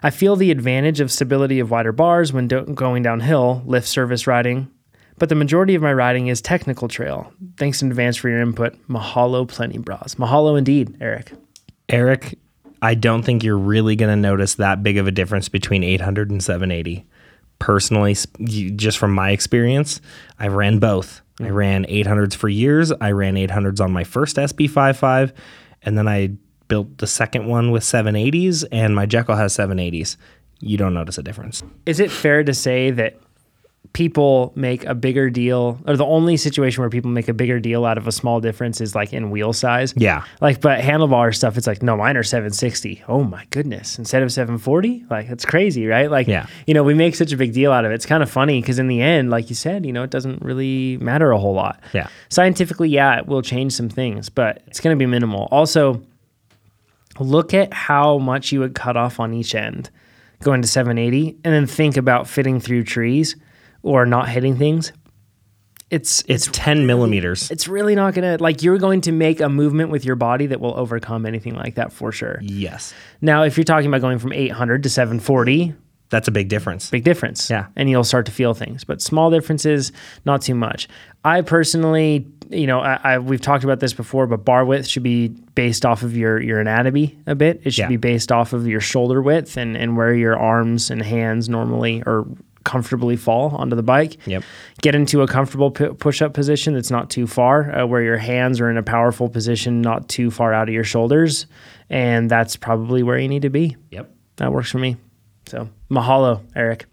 I feel the advantage of stability of wider bars when do- going downhill, lift service riding, but the majority of my riding is technical trail. Thanks in advance for your input. Mahalo, plenty bras. Mahalo indeed, Eric. Eric, I don't think you're really going to notice that big of a difference between 800 and 780. Personally, just from my experience, I ran both. I mm-hmm. ran 800s for years. I ran 800s on my first SB55, and then I built the second one with 780s, and my Jekyll has 780s. You don't notice a difference. Is it fair to say that people make a bigger deal, or the only situation where people make a bigger deal out of a small difference is like in wheel size? Yeah. Like, but handlebar stuff, it's like, no, mine are 760. Oh my goodness. Instead of 740? Like, that's crazy, right? Like, Yeah. you know, we make such a big deal out of it. It's kind of funny because in the end, like you said, you know, it doesn't really matter a whole lot. Yeah. Scientifically, yeah, it will change some things, but it's going to be minimal. Also, look at how much you would cut off on each end going to 780 and then think about fitting through trees or not hitting things. It's It's 10 millimeters. it's really not going to like you're going to make a movement with your body that will overcome anything like that for sure. Yes. Now, if you're talking about going from 800 to 740, That's a big difference. big difference. Yeah. And you'll start to feel things, but small differences, not too much. I personally, you know, I, I we've talked about this before, but bar width should be based off of your your anatomy a bit. It should Yeah. be based off of your shoulder width and and where your arms and hands normally or comfortably fall onto the bike. Yep. Get into a comfortable pu- push-up position that's not too far, uh, where your hands are in a powerful position, not too far out of your shoulders, and that's probably where you need to be. Yep. That works for me. So mahalo, Eric.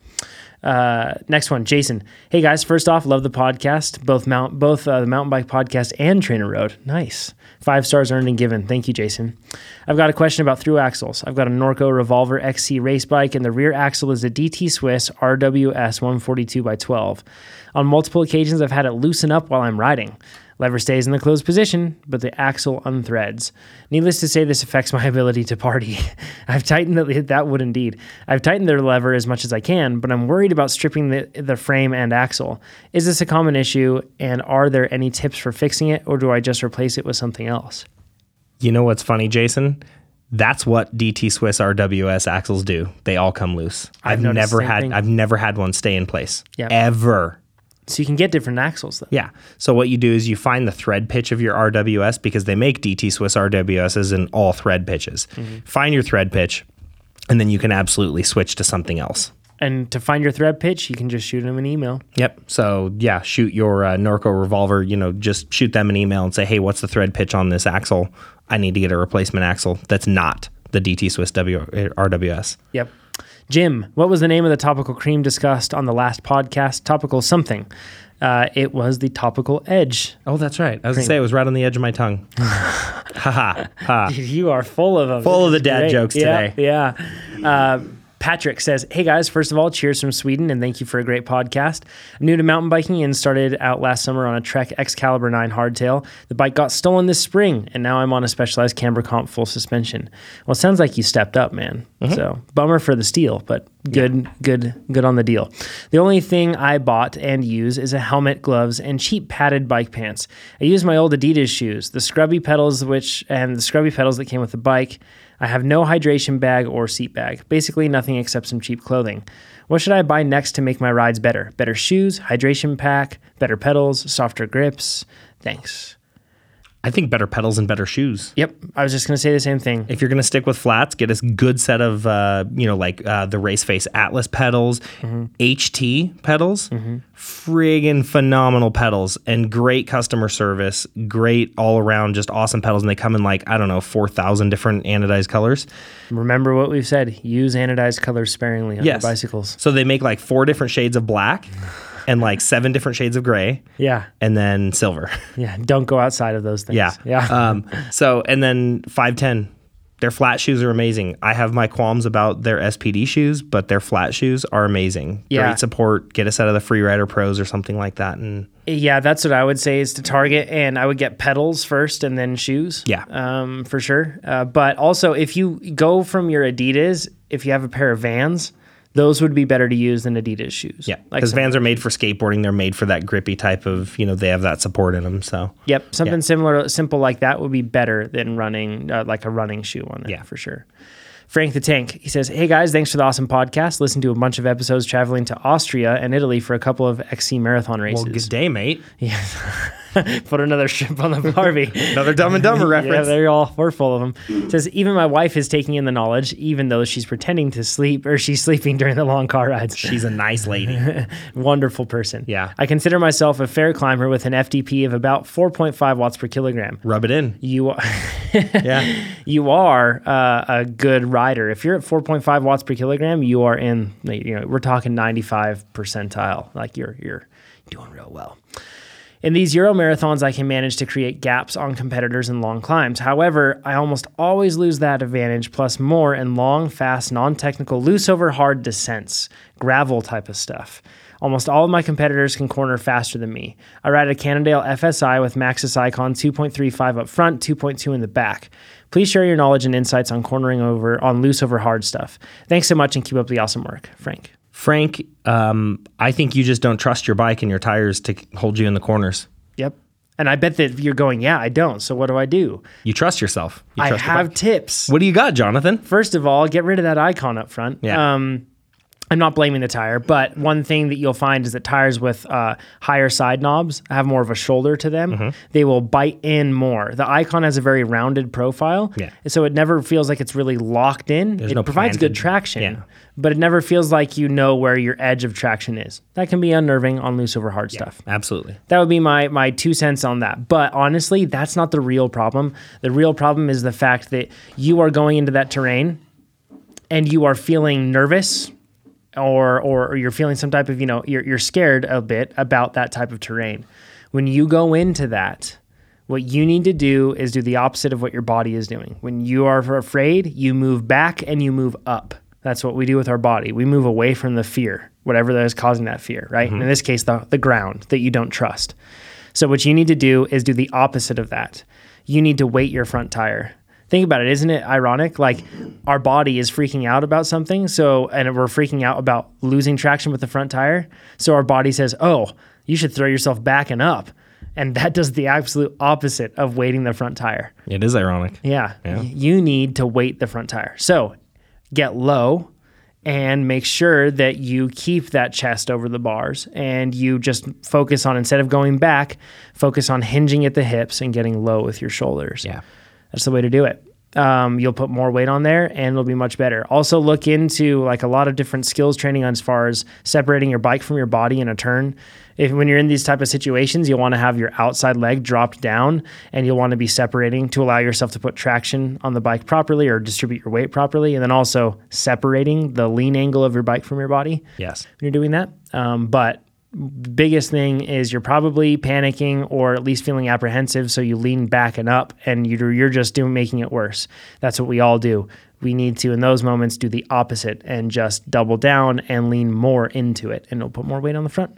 Uh, next one, Jason. Hey guys, first off, love the podcast, both mount both uh, the mountain bike podcast and TrainerRoad. Nice, five stars earned and given. Thank you, Jason. I've got a question about through axles. I've got a Norco Revolver XC race bike, and the rear axle is a DT Swiss RWS 142 by 12. On multiple occasions, I've had it loosen up while I'm riding. Lever stays in the closed position, but the axle unthreads. Needless to say, this affects my ability to party. I've tightened the, that would indeed. I've tightened the lever as much as I can, but I'm worried about stripping the, the frame and axle. Is this a common issue, and are there any tips for fixing it, or do I just replace it with something else? You know what's funny, Jason? That's what DT Swiss RWS axles do. They all come loose. I've, the never had thing. I've never had one stay in place. Yeah. Ever. So you can get different axles, though. Yeah. So what you do is you find the thread pitch of your RWS because they make DT Swiss RWSs in all thread pitches. Find your thread pitch, and then you can absolutely switch to something else. And to find your thread pitch, you can just shoot them an email. Yep. So yeah, shoot your uh, Norco revolver. You know, just shoot them an email and say, "Hey, what's the thread pitch on this axle? I need to get a replacement axle that's not the DT Swiss w- RWS." Yep. Jim, what was the name of the topical cream discussed on the last podcast? Topical something. Uh, it was the topical edge. Oh, that's right. I was gonna say it was right on the edge of my tongue. ha ha ha. You are full of them. Full of the dad great. jokes Yeah, today. Yeah. Uh, Patrick says, Hey guys, first of all, cheers from Sweden and thank you for a great podcast. I'm new to mountain biking and started out last summer on a Trek X-Caliber 9 hardtail. The bike got stolen this spring and now I'm on a specialized camber comp full suspension. Well, it sounds like you stepped up, man. Mm-hmm. So bummer for the steal, but good, good, good on the deal. The only thing I bought and use is a helmet, gloves, and cheap padded bike pants. I use my old Adidas shoes, the scrubby pedals, which and the scrubby pedals that came with the bike. I have no hydration bag or seat bag. Basically, nothing except some cheap clothing. What should I buy next to make my rides better? Better shoes, hydration pack, better pedals, softer grips. Thanks. I think better pedals and better shoes. Yep, I was just gonna say the same thing. If you're going to stick with flats, get a good set of, uh, you know, like uh, the Race Face Atlas pedals, HT pedals, friggin' phenomenal pedals, and great customer service, great all around, just awesome pedals. And they come in like, I don't know, 4,000 different anodized colors. Remember what we've said: use anodized colors sparingly on Yes. your bicycles. So they make like four different shades of black and like seven different shades of gray Yeah, and then silver. yeah. Don't go outside of those things. Yeah. yeah. Um, so, and then 510. Their flat shoes are amazing. I have my qualms about their SPD shoes, but their flat shoes are amazing. Yeah. Great support. Get a set of the Freerider Pros or something like that. And Yeah, that's what I would say is to target, and I would get pedals first and then shoes. Yeah. um, for sure. Uh, but also, if you go from your Adidas, if you have a pair of Vans, those would be better to use than Adidas shoes. yeah, because some- Vans are made for skateboarding. They're made for that grippy type of, you know, they have that support in them. So, Yep, something Yeah. similar, simple like that would be better than running uh, like a running shoe on it. Yeah. for sure. Frank the Tank, he says, Hey guys, thanks for the awesome podcast. Listen to a bunch of episodes traveling to Austria and Italy for a couple of XC marathon races. well, good day, mate. Put another ship on the Barbie. Another Dumb and Dumber reference. Yeah, they're all we're full of them. It says even my wife is taking in the knowledge, even though she's pretending to sleep or she's sleeping during the long car rides. She's a nice lady. Wonderful person. Yeah. I consider myself a fair climber with an FTP of about 4.5 watts per kilogram. Rub it in. You are, Yeah. you are uh, a good rider. If you're at 4.5 watts per kilogram, you are in. You know, we're talking 95 percentile. Like you're you're doing real well. In these Euro marathons, I can manage to create gaps on competitors in long climbs. However, I almost always lose that advantage plus more in long, fast, non technical, loose over hard descents, gravel type of stuff. Almost all of my competitors can corner faster than me. I ride a Cannondale FSI with Maxxis Icon 2.35 up front, 2.2 in the back. Please share your knowledge and insights on cornering over on loose over hard stuff. Thanks so much and keep up the awesome work, Frank. Frank, um, I think you just don't trust your bike and your tires to hold you in the corners. Yep. And I bet that you're going, yeah, I don't. So what do I do? You trust yourself. You I trust your have bike. tips. What do you got, Jonathan? First of all, get rid of that icon up front. Yeah. Um, I'm not blaming the tire, but one thing that you'll find is that tires with uh, higher side knobs have more of a shoulder to them. Mm-hmm. They will bite in more. The icon has a very rounded profile, Yeah. so it never feels like it's really locked in. it no provides good traction, yeah. But it never feels like you know where your edge of traction is. That can be unnerving on loose over hard stuff. Absolutely. That would be my my two cents on that. But honestly, that's not the real problem. The real problem is the fact that you are going into that terrain and you are feeling nervous or or you're feeling some type of, you know, you're you're scared a bit about that type of terrain. When you go into that, what you need to do is do the opposite of what your body is doing. When you are afraid, you move back and you move up. That's what we do with our body. We move away from the fear, whatever that is causing that fear, right? Mm-hmm. In this case, the, the ground that you don't trust. So, what you need to do is do the opposite of that. You need to weight your front tire. Think about it. Isn't it ironic? Like our body is freaking out about something. So, and we're freaking out about losing traction with the front tire. So, our body says, oh, you should throw yourself back and up. And that does the absolute opposite of weighting the front tire. It is ironic. Yeah. Y- You need to weight the front tire. So get low and make sure that you keep that chest over the bars and you just focus on, instead of going back, focus on hinging at the hips and getting low with your shoulders. Yeah. That's the way to do it. Um, you'll put more weight on there and it'll be much better. Also, look into like a lot of different skills training as far as separating your bike from your body in a turn. If when you're in these type of situations, you'll want to have your outside leg dropped down and you'll want to be separating to allow yourself to put traction on the bike properly or distribute your weight properly. And then also separating the lean angle of your bike from your body Yes. when you're doing that. Um, but biggest thing is you're probably panicking or at least feeling apprehensive, so you lean back and up, and you're you're just doing making it worse. That's what we all do. We need to in those moments do the opposite and just double down and lean more into it, and it'll put more weight on the front.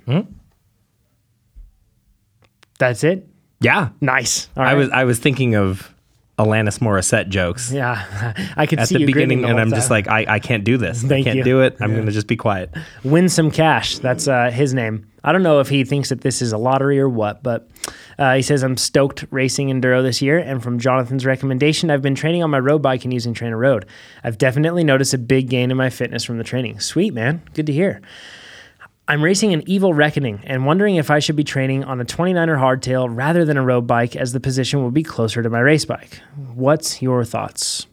That's it. Yeah. Nice. All I right. was I was thinking of Alanis Morissette jokes Yeah, I could at see the you beginning, grinning the beginning, and whole I'm just time. like, I, I can't do this. Thank I can't you. do it. I'm gonna just be quiet. win some cash. That's uh, his name. I don't know if he thinks that this is a lottery or what, but uh, he says I'm stoked racing enduro this year. And from Jonathan's recommendation, I've been training on my road bike and using TrainerRoad. I've definitely noticed a big gain in my fitness from the training. Sweet man, good to hear. I'm racing an Evil Reckoning and wondering if I should be training on a 29er hardtail rather than a road bike, as the position will be closer to my race bike. What's your thoughts?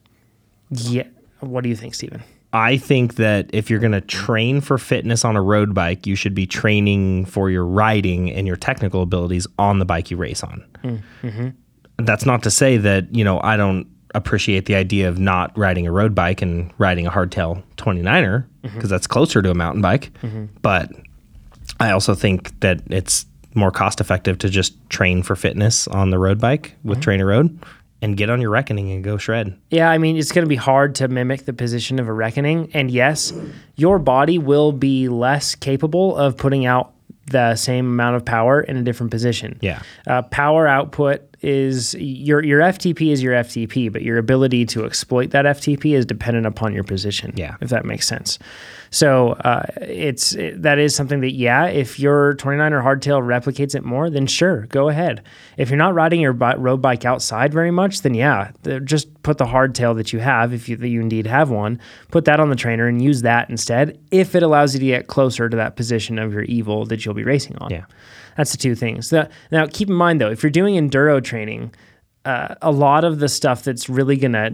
Yeah, what do you think, Steven? I think that if you're going to train for fitness on a road bike, you should be training for your riding and your technical abilities on the bike you race on. Mm-hmm. That's not to say that, you know, I don't appreciate the idea of not riding a road bike and riding a hardtail 29er because mm-hmm. that's closer to a mountain bike. Mm-hmm. But I also think that it's more cost effective to just train for fitness on the road bike with mm-hmm. TrainerRoad and get on your reckoning and go shred. Yeah, I mean, it's going to be hard to mimic the position of a reckoning. And yes, your body will be less capable of putting out the same amount of power in a different position. Yeah. Uh, power output is your your FTP is your FTP, but your ability to exploit that FTP is dependent upon your position. Yeah. if that makes sense. So uh, it's it, that is something that yeah, if your 29er hardtail replicates it more, then sure, go ahead. If you're not riding your bi- road bike outside very much, then yeah, just put the hardtail that you have, if you, that you indeed have one, put that on the trainer and use that instead. If it allows you to get closer to that position of your evil that you'll be racing on. Yeah. That's the two things. The- now, keep in mind though, if you're doing enduro training, uh, a lot of the stuff that's really to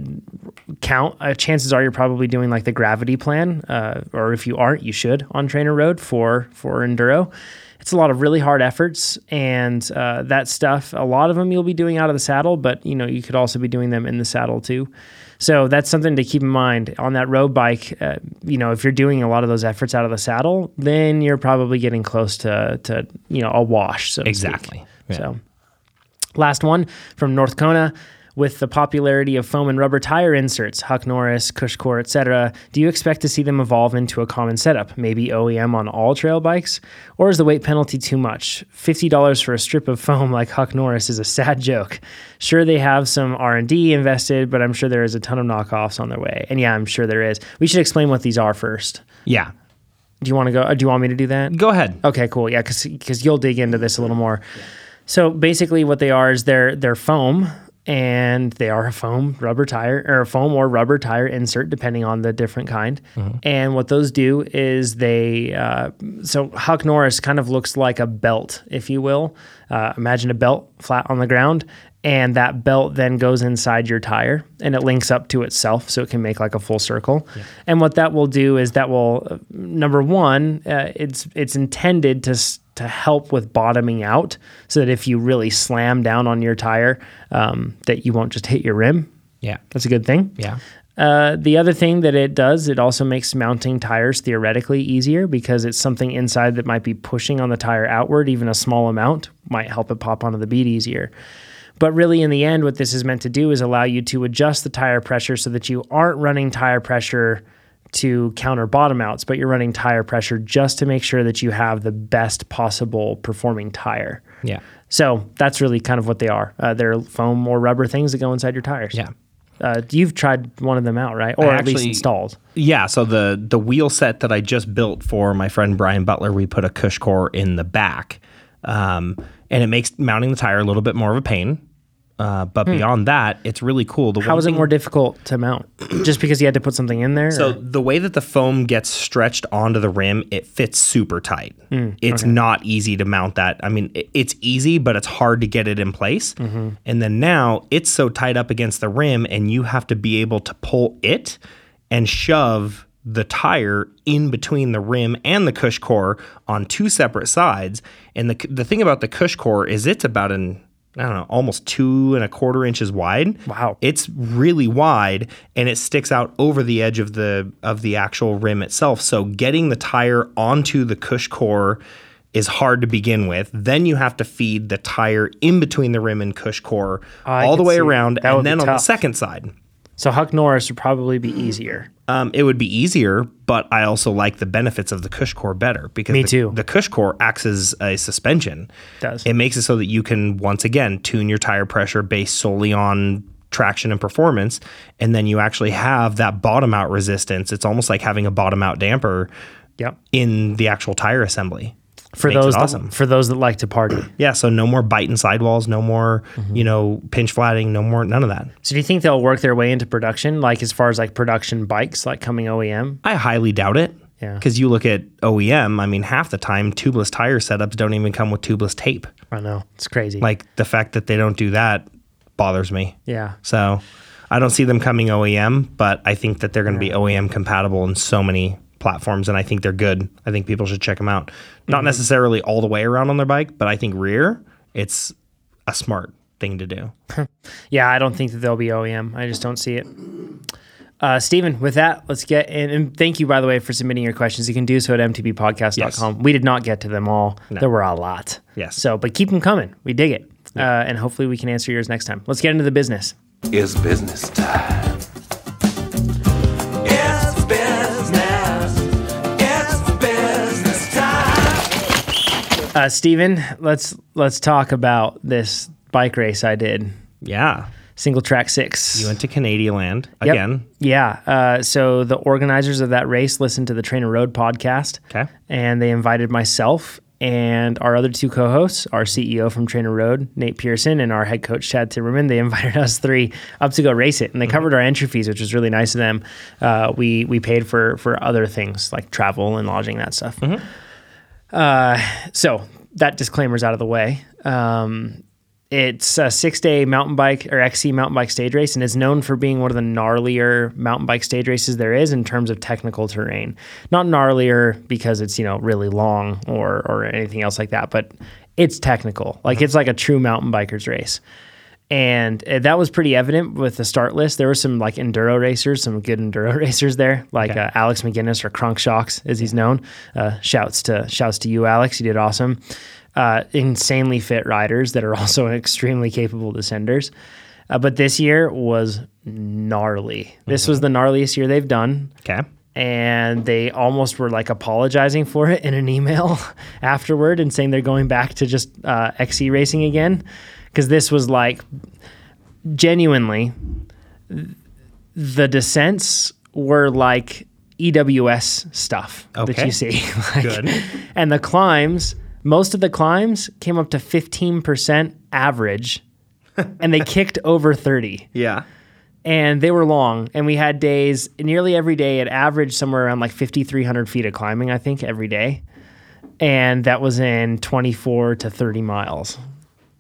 count, uh, chances are you're probably doing like the gravity plan, uh, or if you aren't, you should on TrainerRoad for for enduro. It's a lot of really hard efforts, and uh, that stuff. A lot of them you'll be doing out of the saddle, but you know you could also be doing them in the saddle too. So that's something to keep in mind on that road bike. Uh, you know, if you're doing a lot of those efforts out of the saddle, then you're probably getting close to to you know a wash. So. Exactly. Yeah. So, last one from North Kona. With the popularity of foam and rubber tire inserts, Huck Norris, Cushcore, etc., do you expect to see them evolve into a common setup, maybe OEM on all trail bikes? Or is the weight penalty too much? $50 for a strip of foam like Huck Norris is a sad joke. Sure, they have some R&D invested, but I'm sure there is a ton of knockoffs on their way. And yeah, I'm sure there is. We should explain what these are first. Yeah. Do you want to go? uh, Do you want me to do that? Go ahead. Okay, cool. Yeah, because you'll dig into this a little more. So basically, what they are is they're they're foam, and they are a foam rubber tire or a foam or rubber tire insert, depending on the different kind. And what those do is they uh, so Huck Norris kind of looks like a belt, if you will. Uh, imagine a belt flat on the ground. And that belt then goes inside your tire and it links up to itself so it can make like a full circle. And what that will do is that will, uh, number one, uh, it's, it's intended to, to help with bottoming out so that if you really slam down on your tire, um, that you won't just hit your rim. Yeah. That's a good thing. Yeah. Uh, the other thing that it does, it also makes mounting tires theoretically easier because it's something inside that might be pushing on the tire outward. Even a small amount might help it pop onto the bead easier. But really, in the end, what this is meant to do is allow you to adjust the tire pressure so that you aren't running tire pressure to counter bottom outs, but you're running tire pressure just to make sure that you have the best possible performing tire. Yeah. So that's really kind of what they are. Uh, they're foam or rubber things that go inside your tires. Yeah. Uh, you've tried one of them out, right? Or I at least installed. Yeah, so the the wheel set that I just built for my friend Brian Butler, we put a Cushcore in the back, um, and it makes mounting the tire a little bit more of a pain. Uh, but beyond that, it's really cool. The Hmm. How is it more difficult to mount? Just because you had to put something in there? So or- the way that the foam gets stretched onto the rim, it fits super tight. Hmm, it's not easy to mount that. I mean, it's easy, but it's hard to get it in place. Mm-hmm. And then now it's so tight up against the rim, and you have to be able to pull it and shove the tire in between the rim and the Cushcore on two separate sides. And the the thing about the Cushcore is it's about an I don't know, almost two and a quarter inches wide. Wow. It's really wide and it sticks out over the edge of the of the actual rim itself. So getting the tire onto the Cushcore is hard to begin with. Then you have to feed the tire in between the rim and Cushcore I all the way around and then on the second side. So Huck Norris would probably be easier. Um, it would be easier, but I also like the benefits of the Cushcore better because Me the, too. the Cushcore acts as a suspension. Does. It makes it so that you can once again tune your tire pressure based solely on traction and performance. And then you actually have that bottom out resistance. It's almost like having a bottom out damper Yep. in the actual tire assembly. For Makes those awesome. that, for those that like to party. Yeah, so no more biting sidewalls, no more, Mm-hmm. you know, pinch flatting, no more, none of that. So do you think they'll work their way into production, like as far as like production bikes, like coming OEM? I highly doubt it. Yeah. Because you look at OEM, I mean, half the time, tubeless tire setups don't even come with tubeless tape. I know it's crazy. Like the fact that they don't do that bothers me. yeah, So I don't see them coming OEM, but I think that they're going to be OEM compatible in so many platforms, and I think they're good. I think people should check them out. Not Mm-hmm. necessarily all the way around on their bike, but I think rear, it's a smart thing to do. yeah. I don't think that they'll be OEM. I just don't see it. Uh, Steven, with that, let's get in. And thank you, by the way, for submitting your questions. You can do so at mtbpodcast.com. We did not get to them all. There were a lot. Yes. So, but keep them coming. We dig it. Uh, and hopefully we can answer yours next time. Let's get into the business. It's business time. Uh, Steven, let's let's talk about this bike race I did. Yeah. Single track six. You went to Canadian Land Yep. again. Yeah. Uh, so the organizers of that race listened to the TrainerRoad podcast. Okay. And they invited myself and our other two co-hosts, our CEO from TrainerRoad, Nate Pearson, and our head coach Chad Timmerman. They invited us three up to go race it, and they covered our entry fees, which was really nice of them. Uh, we we paid for for other things like travel and lodging, that stuff. Uh, so that disclaimer's out of the way. Um, it's a six day mountain bike or XC mountain bike stage race and is known for being one of the gnarlier mountain bike stage races there is in terms of technical terrain. Not gnarlier because it's, you know, really long or, or anything else like that, but it's technical. Like it's like a true mountain biker's race. And uh, that was pretty evident with the start list. There were some like enduro racers, some good enduro racers there, like Okay. uh, Alex McGinnis or Crunk Shocks, as he's known. Uh, shouts to shouts to you, Alex. You did awesome. Uh, insanely fit riders that are also extremely capable descenders. Uh, but this year was gnarly. This was the gnarliest year they've done Okay. And they almost were like apologizing for it in an email afterward and saying they're going back to just uh, XC racing again because this was like genuinely the descents were like EWS stuff that you see. Like, Good. And the climbs, most of the climbs came up to 15% average and they kicked over 30 Yeah. And they were long and we had days nearly every day it averaged somewhere around like 5300 feet of climbing i think every day. And that was in 24 to 30 miles.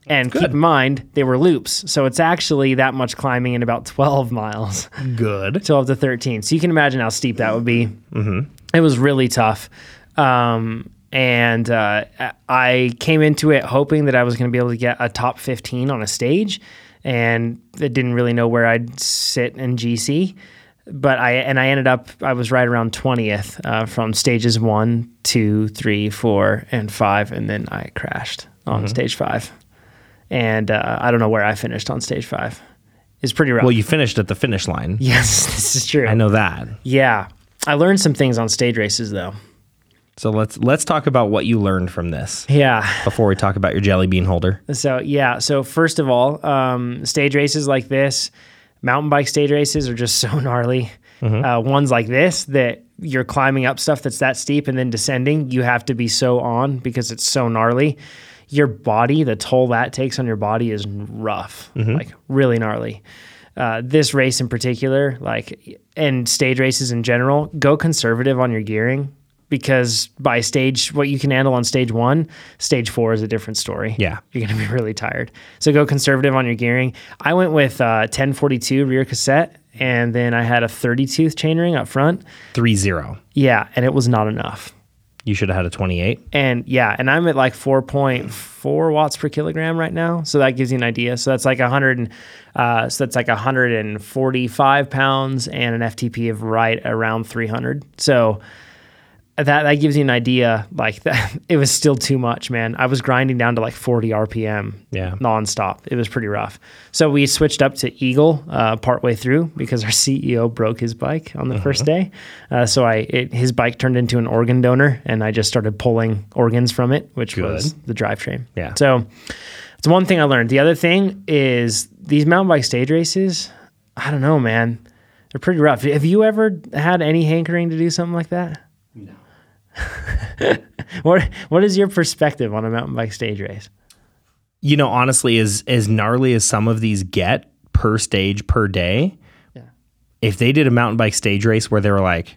And keep in mind they were loops so it's actually that much climbing in about 12 miles. Good. 12 to 13 so you can imagine how steep that would be. Mm-hmm. it was really tough. Um, and uh, i came into it hoping that i was going to be able to get a top 15 on a stage and I didn't really know where i'd sit in gc but i and i ended up i was right around 20th uh, from stages one two three four and five and then i crashed on stage five and uh, i don't know where i finished on stage five it's pretty rough Well, you finished at the finish line. yes this is true I know that. yeah. I learned some things on stage races though. So let's let's talk about what you learned from this Yeah. before we talk about your jelly bean holder. So, yeah. So, first of all, um, stage races like this, mountain bike stage races are just so gnarly. Uh, ones like this that you're climbing up stuff that's that steep and then descending, you have to be so on because it's so gnarly. Your body, the toll that takes on your body is rough, like really gnarly. Uh, this race in particular, like, and stage races in general, go conservative on your gearing because by stage, what you can handle on stage one, stage four is a different story Yeah. you're going to be really tired. So go conservative on your gearing. I went with uh, 1042 rear cassette, and then I had a 30 tooth chainring up front. Three zero. Yeah, and it was not enough. You should have had a 28. And yeah, and I'm at like 4.4 watts per kilogram right now. So that gives you an idea. So that's like 100, and, uh, so that's like 145 pounds and an FTP of right around 300. So that that gives you an idea. Like that, it was still too much, man. I was grinding down to like 40 RPM, Yeah. nonstop. It was pretty rough. So we switched up to Eagle uh, partway through because our CEO broke his bike on the first day. Uh, so I it, his bike turned into an organ donor, and I just started pulling organs from it, which was the drivetrain. Yeah. So It's one thing I learned. The other thing is these mountain bike stage races. I don't know, man. They're pretty rough. Have you ever had any hankering to do something like that? What What is your perspective on a mountain bike stage race? You know, honestly, as as gnarly as some of these get per stage per day, Yeah. if they did a mountain bike stage race where they were like,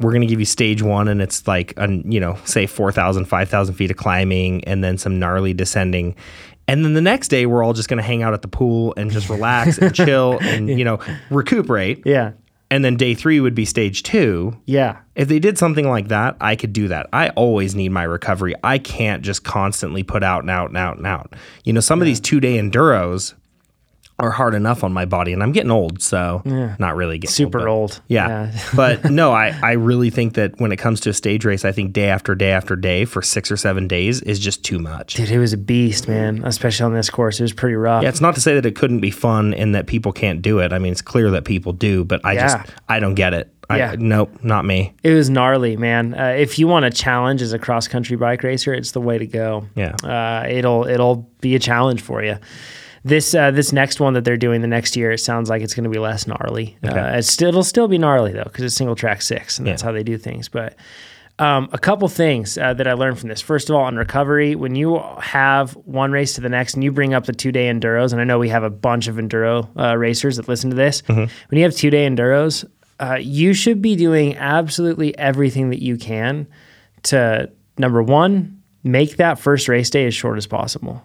we're going to give you stage one and it's like, an, you know, say 4,000, 5,000 feet of climbing and then some gnarly descending. And then the next day, we're all just going to hang out at the pool and just relax and chill and, you know, recuperate. Yeah. And then day three would be stage two. Yeah. If they did something like that, I could do that. I always need my recovery. I can't just constantly put out and out and out and out. You know, some of these two day enduros are hard enough on my body, and I'm getting old, so not really getting Super but- old. Yeah, Yeah. but no, I I really think that when it comes to a stage race, I think day after day after day for six or seven days is just too much. Dude, it was a beast, man. Especially on this course, it was pretty rough. Yeah, it's not to say that it couldn't be fun and that people can't do it. I mean, it's clear that people do, but I Yeah. just I don't get it. I, Yeah. Nope, not me. It was gnarly, man. Uh, if you want a challenge as a cross country bike racer, it's the way to go. Yeah. uh, it'll it'll be a challenge for you. This uh, this next one that they're doing the next year, it sounds like it's going to be less gnarly. Okay. Uh, it's still, it'll still be gnarly though because it's single track six, and that's Yeah. how they do things. But um, a couple things uh, that I learned from this. First of all, on recovery, when you have one race to the next, and you bring up the two day enduros, and I know we have a bunch of enduro uh, racers that listen to this. When you have two day enduros, uh, you should be doing absolutely everything that you can to number one, make that first race day as short as possible.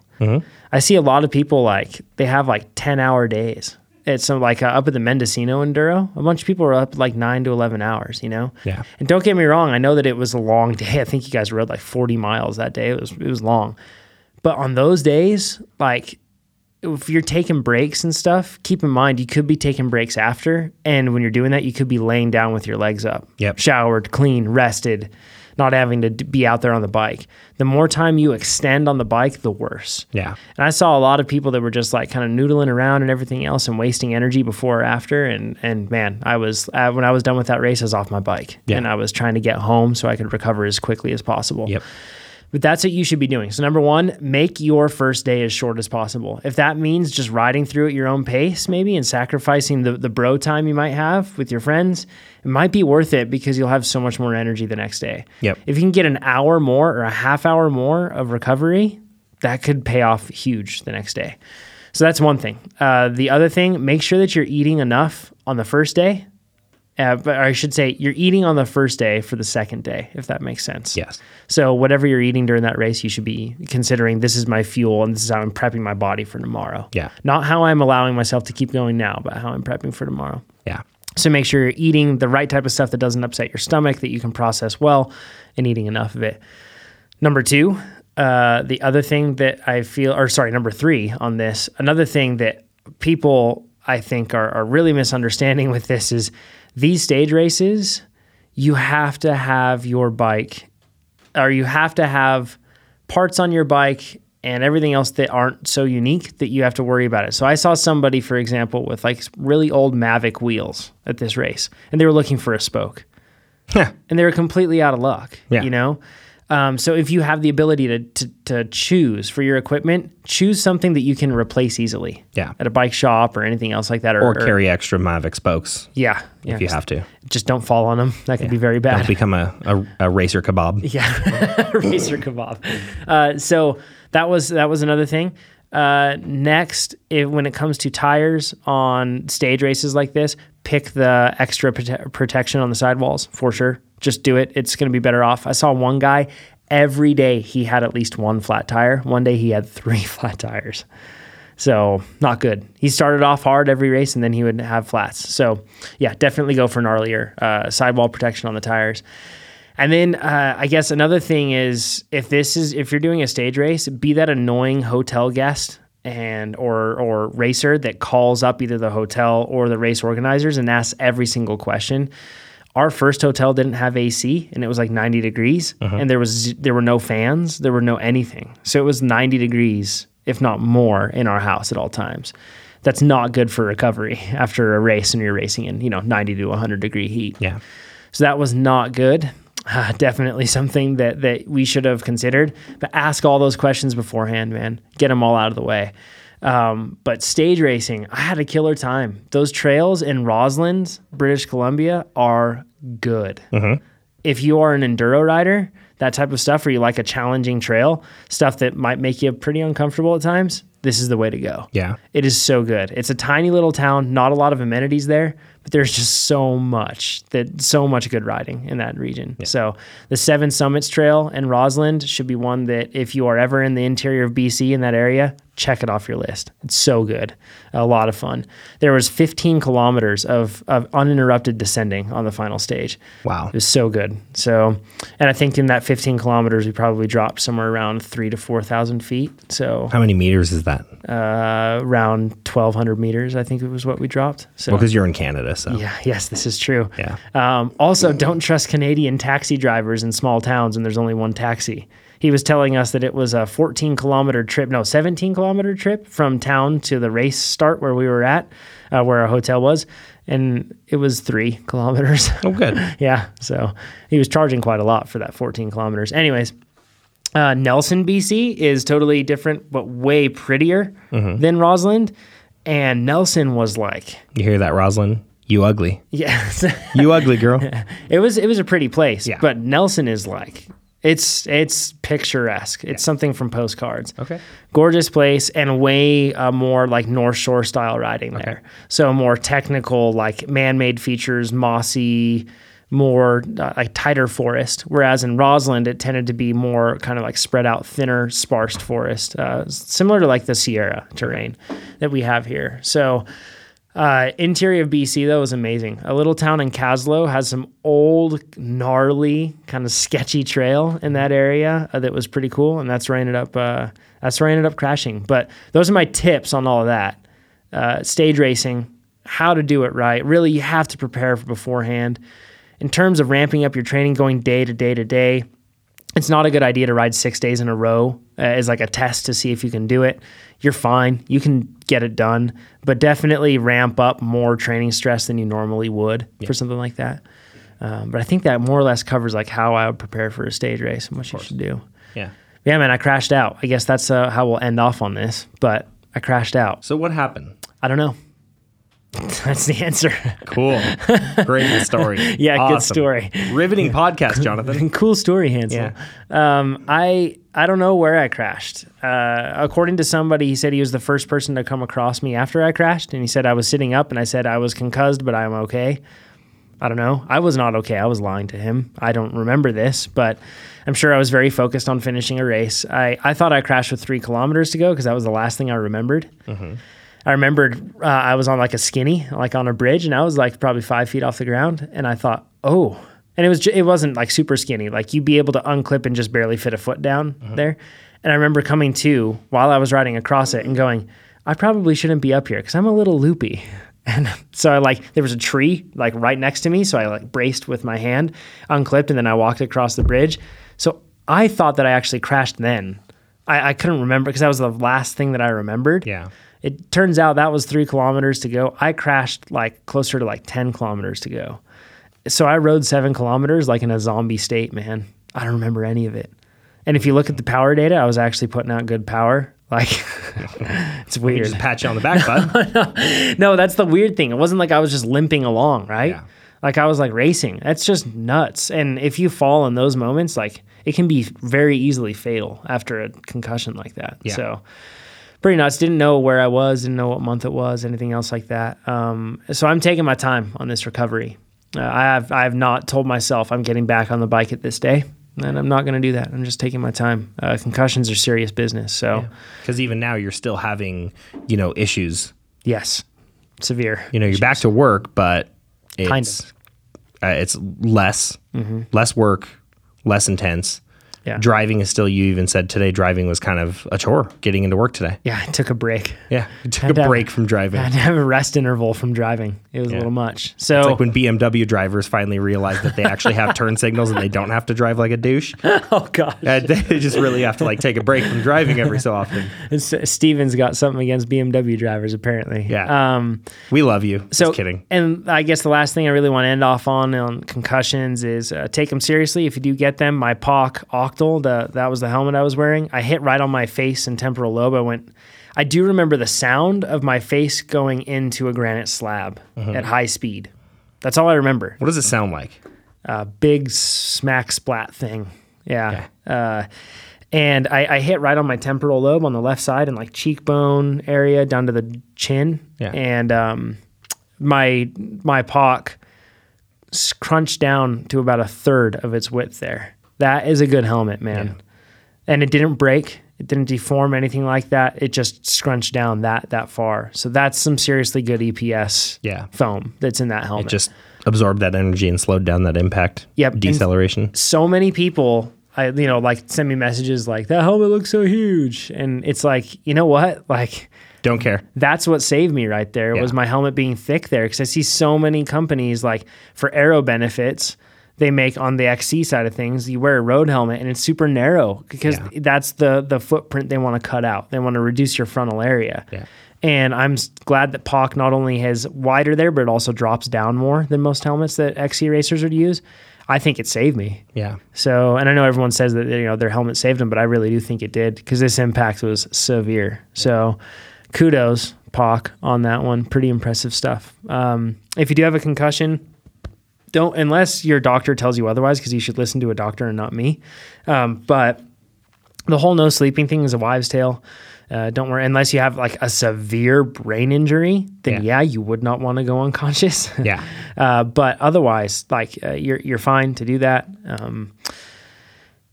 I see a lot of people like they have like 10 hour days. It's some like uh, up at the Mendocino Enduro, a bunch of people are up like nine to 11 hours, you know? Yeah. And don't get me wrong, I know that it was a long day. I think you guys rode like 40 miles that day. It was, it was long. But on those days, like if you're taking breaks and stuff, keep in mind you could be taking breaks after. And when you're doing that, you could be laying down with your legs up. Yep. Showered, clean, rested, not having to be out there on the bike. The more time you extend on the bike, the worse. Yeah. And I saw a lot of people that were just like kind of noodling around and everything else and wasting energy before or after. And and man, I was uh, when I was done with that race, I was off my bike Yeah. and I was trying to get home so I could recover as quickly as possible. Yep. But that's what you should be doing. So number one, make your first day as short as possible. If that means just riding through at your own pace, maybe, and sacrificing the, the bro time you might have with your friends, it might be worth it because you'll have so much more energy the next day. Yep. If you can get an hour more or a half hour more of recovery, that could pay off huge the next day. So that's one thing. Uh, the other thing, make sure that you're eating enough on the first day. Uh, but I should say you're eating on the first day for the second day, if that makes sense. Yes. So whatever you're eating during that race, you should be considering this is my fuel and this is how I'm prepping my body for tomorrow. Yeah. Not how I'm allowing myself to keep going now, but how I'm prepping for tomorrow. Yeah. So make sure you're eating the right type of stuff that doesn't upset your stomach, that you can process well, and eating enough of it. Number two, uh, the other thing that I feel, or sorry, number three on this, another thing that people I think are, are really misunderstanding with this is these stage races, you have to have your bike, or you have to have parts on your bike and everything else that aren't so unique that you have to worry about it. So I saw somebody, for example, with like really old Mavic wheels at this race, and they were looking for a spoke Yeah. and they were completely out of luck. Yeah. You know? Um, so if you have the ability to, to to choose for your equipment, choose something that you can replace easily. Yeah. At a bike shop or anything else like that. Or, Or carry extra Mavic spokes Yeah. yeah if you have to. Just don't fall on them. That could be very bad. Don't become a, a, a racer kebab. Yeah, racer kebab. Uh, so that was that was another thing. Uh, next, if, when it comes to tires on stage races like this, pick the extra prote- protection on the sidewalls for sure. Just do it. It's going to be better off. I saw one guy every day he had at least one flat tire. One day he had three flat tires. So not good. He started off hard every race, and then he would have flats. So yeah, definitely go for gnarlier uh, sidewall protection on the tires. And then uh, I guess another thing is if this is if you're doing a stage race, be that annoying hotel guest and or or racer that calls up either the hotel or the race organizers and asks every single question. Our first hotel didn't have AC and it was like 90 degrees and there was there were no fans, there were no anything. So it was 90 degrees if not more in our house at all times. That's not good for recovery after a race and you're racing in, you know, 90 to 100 degree heat. Yeah. So that was not good. uh, definitely something that that we should have considered. But ask all those questions beforehand, man. Get them all out of the way. Um, but stage racing, I had a killer time. Those trails in Rossland, British Columbia, are good. If you are an enduro rider, that type of stuff, or you like a challenging trail, stuff that might make you pretty uncomfortable at times, this is the way to go. Yeah. It is so good. It's a tiny little town, not a lot of amenities there, but there's just so much that so much good riding in that region. So the Seven Summits Trail in Rossland should be one that if you are ever in the interior of BC in that area, check it off your list. It's so good. A lot of fun. There was 15 kilometers of, of uninterrupted descending on the final stage. Wow. It was so good. So, and I think in that 15 kilometers, we probably dropped somewhere around three to 4,000 feet. So How many meters is that? uh, around 1,200 meters, I think it was what we dropped. So, Well, because you're in Canada, so yeah, yes, this is true. Yeah. Um, also, don't trust Canadian taxi drivers in small towns and there's only one taxi. He was telling us that it was a 14 kilometer trip, no, 17 kilometer trip from town to the race start where we were at, uh, where our hotel was, and it was three kilometers. Oh, good. yeah, so he was charging quite a lot for that 14 kilometers. Anyways, uh, Nelson, BC is totally different, but way prettier than Rossland. And Nelson was like, You hear that, Rossland? You ugly. yeah, You ugly girl. it was it was a pretty place. Yeah. But Nelson is like, it's it's picturesque. It's something from postcards. Okay. gorgeous place and way uh, more like North Shore style riding there. So more technical, like man-made features, mossy, more uh, like tighter forest. Whereas in Rossland, it tended to be more kind of like spread out, thinner, sparse forest, uh, similar to like the Sierra terrain that we have here. So. Uh, interior of BC though is amazing. A little town in Kaslo has some old, gnarly, kind of sketchy trail in that area uh, that was pretty cool, and that's where I ended up. Uh, that's where I ended up crashing. But those are my tips on all of that. Uh, stage racing, how to do it right. Really, you have to prepare for beforehand. In terms of ramping up your training, going day to day to day, it's not a good idea to ride six days in a row uh, as like a test to see if you can do it. You're fine. You can get it done, but definitely ramp up more training stress than you normally would for something like that. Um, but I think that more or less covers like how I would prepare for a stage race and what you should do. Yeah. Yeah, man, I crashed out. I guess that's uh, how we'll end off on this. But I crashed out. So what happened? I don't know. That's the answer. Cool. Great story. Yeah, good story. Riveting podcast, Jonathan. cool story, Hansel. Um, I I don't know where I crashed. Uh, according to somebody, he said he was the first person to come across me after I crashed, and he said I was sitting up, and I said I was concussed, but I'm okay. I don't know. I was not okay. I was lying to him. I don't remember this, but I'm sure I was very focused on finishing a race. I, I thought I crashed with three kilometers to go because that was the last thing I remembered. I remembered uh, I was on like a skinny, like on a bridge, and I was like probably five feet off the ground, and I thought, oh, and it was it wasn't like super skinny, like you'd be able to unclip and just barely fit a foot down uh-huh. there. And I remember coming to while I was riding across it and going, I probably shouldn't be up here because I'm a little loopy. And so I like there was a tree like right next to me, so I like braced with my hand, unclipped, and then I walked across the bridge. So I thought that I actually crashed then. I, I couldn't remember because that was the last thing that I remembered. Yeah. It turns out that was three kilometers to go. I crashed like closer to like 10 kilometers to go. So I rode seven kilometers like in a zombie state, man. I don't remember any of it. And if you look at the power data, I was actually putting out good power. Like, it's We weird. just pat you on the back, bud. no, that's the weird thing. It wasn't like I was just limping along, right? Yeah. Like I was like racing. That's just nuts. And if you fall in those moments, like it can be very easily fatal after a concussion like that. Yeah. So pretty nuts. Didn't know where I was, didn't know what month it was, anything else like that. Um, so I'm taking my time on this recovery. Uh, I have I have not told myself I'm getting back on the bike at this day, and I'm not going to do that. I'm just taking my time. Uh, concussions are serious business. So Because even now you're still having, you know, issues. yes, severe. You know, you're back to work, but it's Kind uh, it's less, less work, less intense. Yeah. Driving is still. You even said today driving was kind of a chore. Getting into work today. Yeah, I took a break. Yeah, you took to a have- break from driving. I had to have a rest interval from driving. It was a little much. So It's like when BMW drivers finally realize that they actually have turn signals and they don't have to drive like a douche. oh god, Uh, they just really have to like take a break from driving every so often. It's- Steven's got something against BMW drivers apparently. Yeah. Um. We love you. So just kidding. And I guess the last thing I really want to end off on on concussions is uh, take them seriously. If you do get them, my POC Octal, the that was the helmet I was wearing. I hit right on my face and temporal lobe. I went. I do remember the sound of my face going into a granite slab Mm-hmm. at high speed. That's all I remember. What does it sound like? uh, big smack splat thing. Yeah. Uh, and I, I hit right on my temporal lobe on the left side and like cheekbone area down to the chin. Yeah. And um, my my POC crunched down to about a third of its width there. That is a good helmet, man. And it didn't break. It didn't deform anything like that. It just scrunched down that that far. So that's some seriously good EPS Yeah. foam that's in that helmet. It just absorbed that energy and slowed down that impact. Yep, and- Deceleration. so many people I you know like send me messages like that helmet looks so huge and it's like you know what like Don't care. that's what saved me right there was Yeah. my helmet being thick there because I see so many companies like for aero benefits they make on the XC side of things you wear a road helmet and it's super narrow because Yeah. that's the the footprint they want to cut out they want to reduce your frontal area Yeah. and I'm glad that POC not only has wider there, but it also drops down more than most helmets that XC racers would use. I think it saved me. Yeah. So, and I know everyone says that you know their helmet saved them, but I really do think it did because this impact was severe. So, kudos, POC, on that one. Pretty impressive stuff. Um, if you do have a concussion, don't unless your doctor tells you otherwise, because you should listen to a doctor and not me. Um, but the whole no sleeping thing is a wives' tale. Uh, don't worry, unless you have like a severe brain injury, then Yeah. yeah, you would not want to go unconscious. Yeah. Uh, but otherwise, like uh, you're you're fine to do that. Um,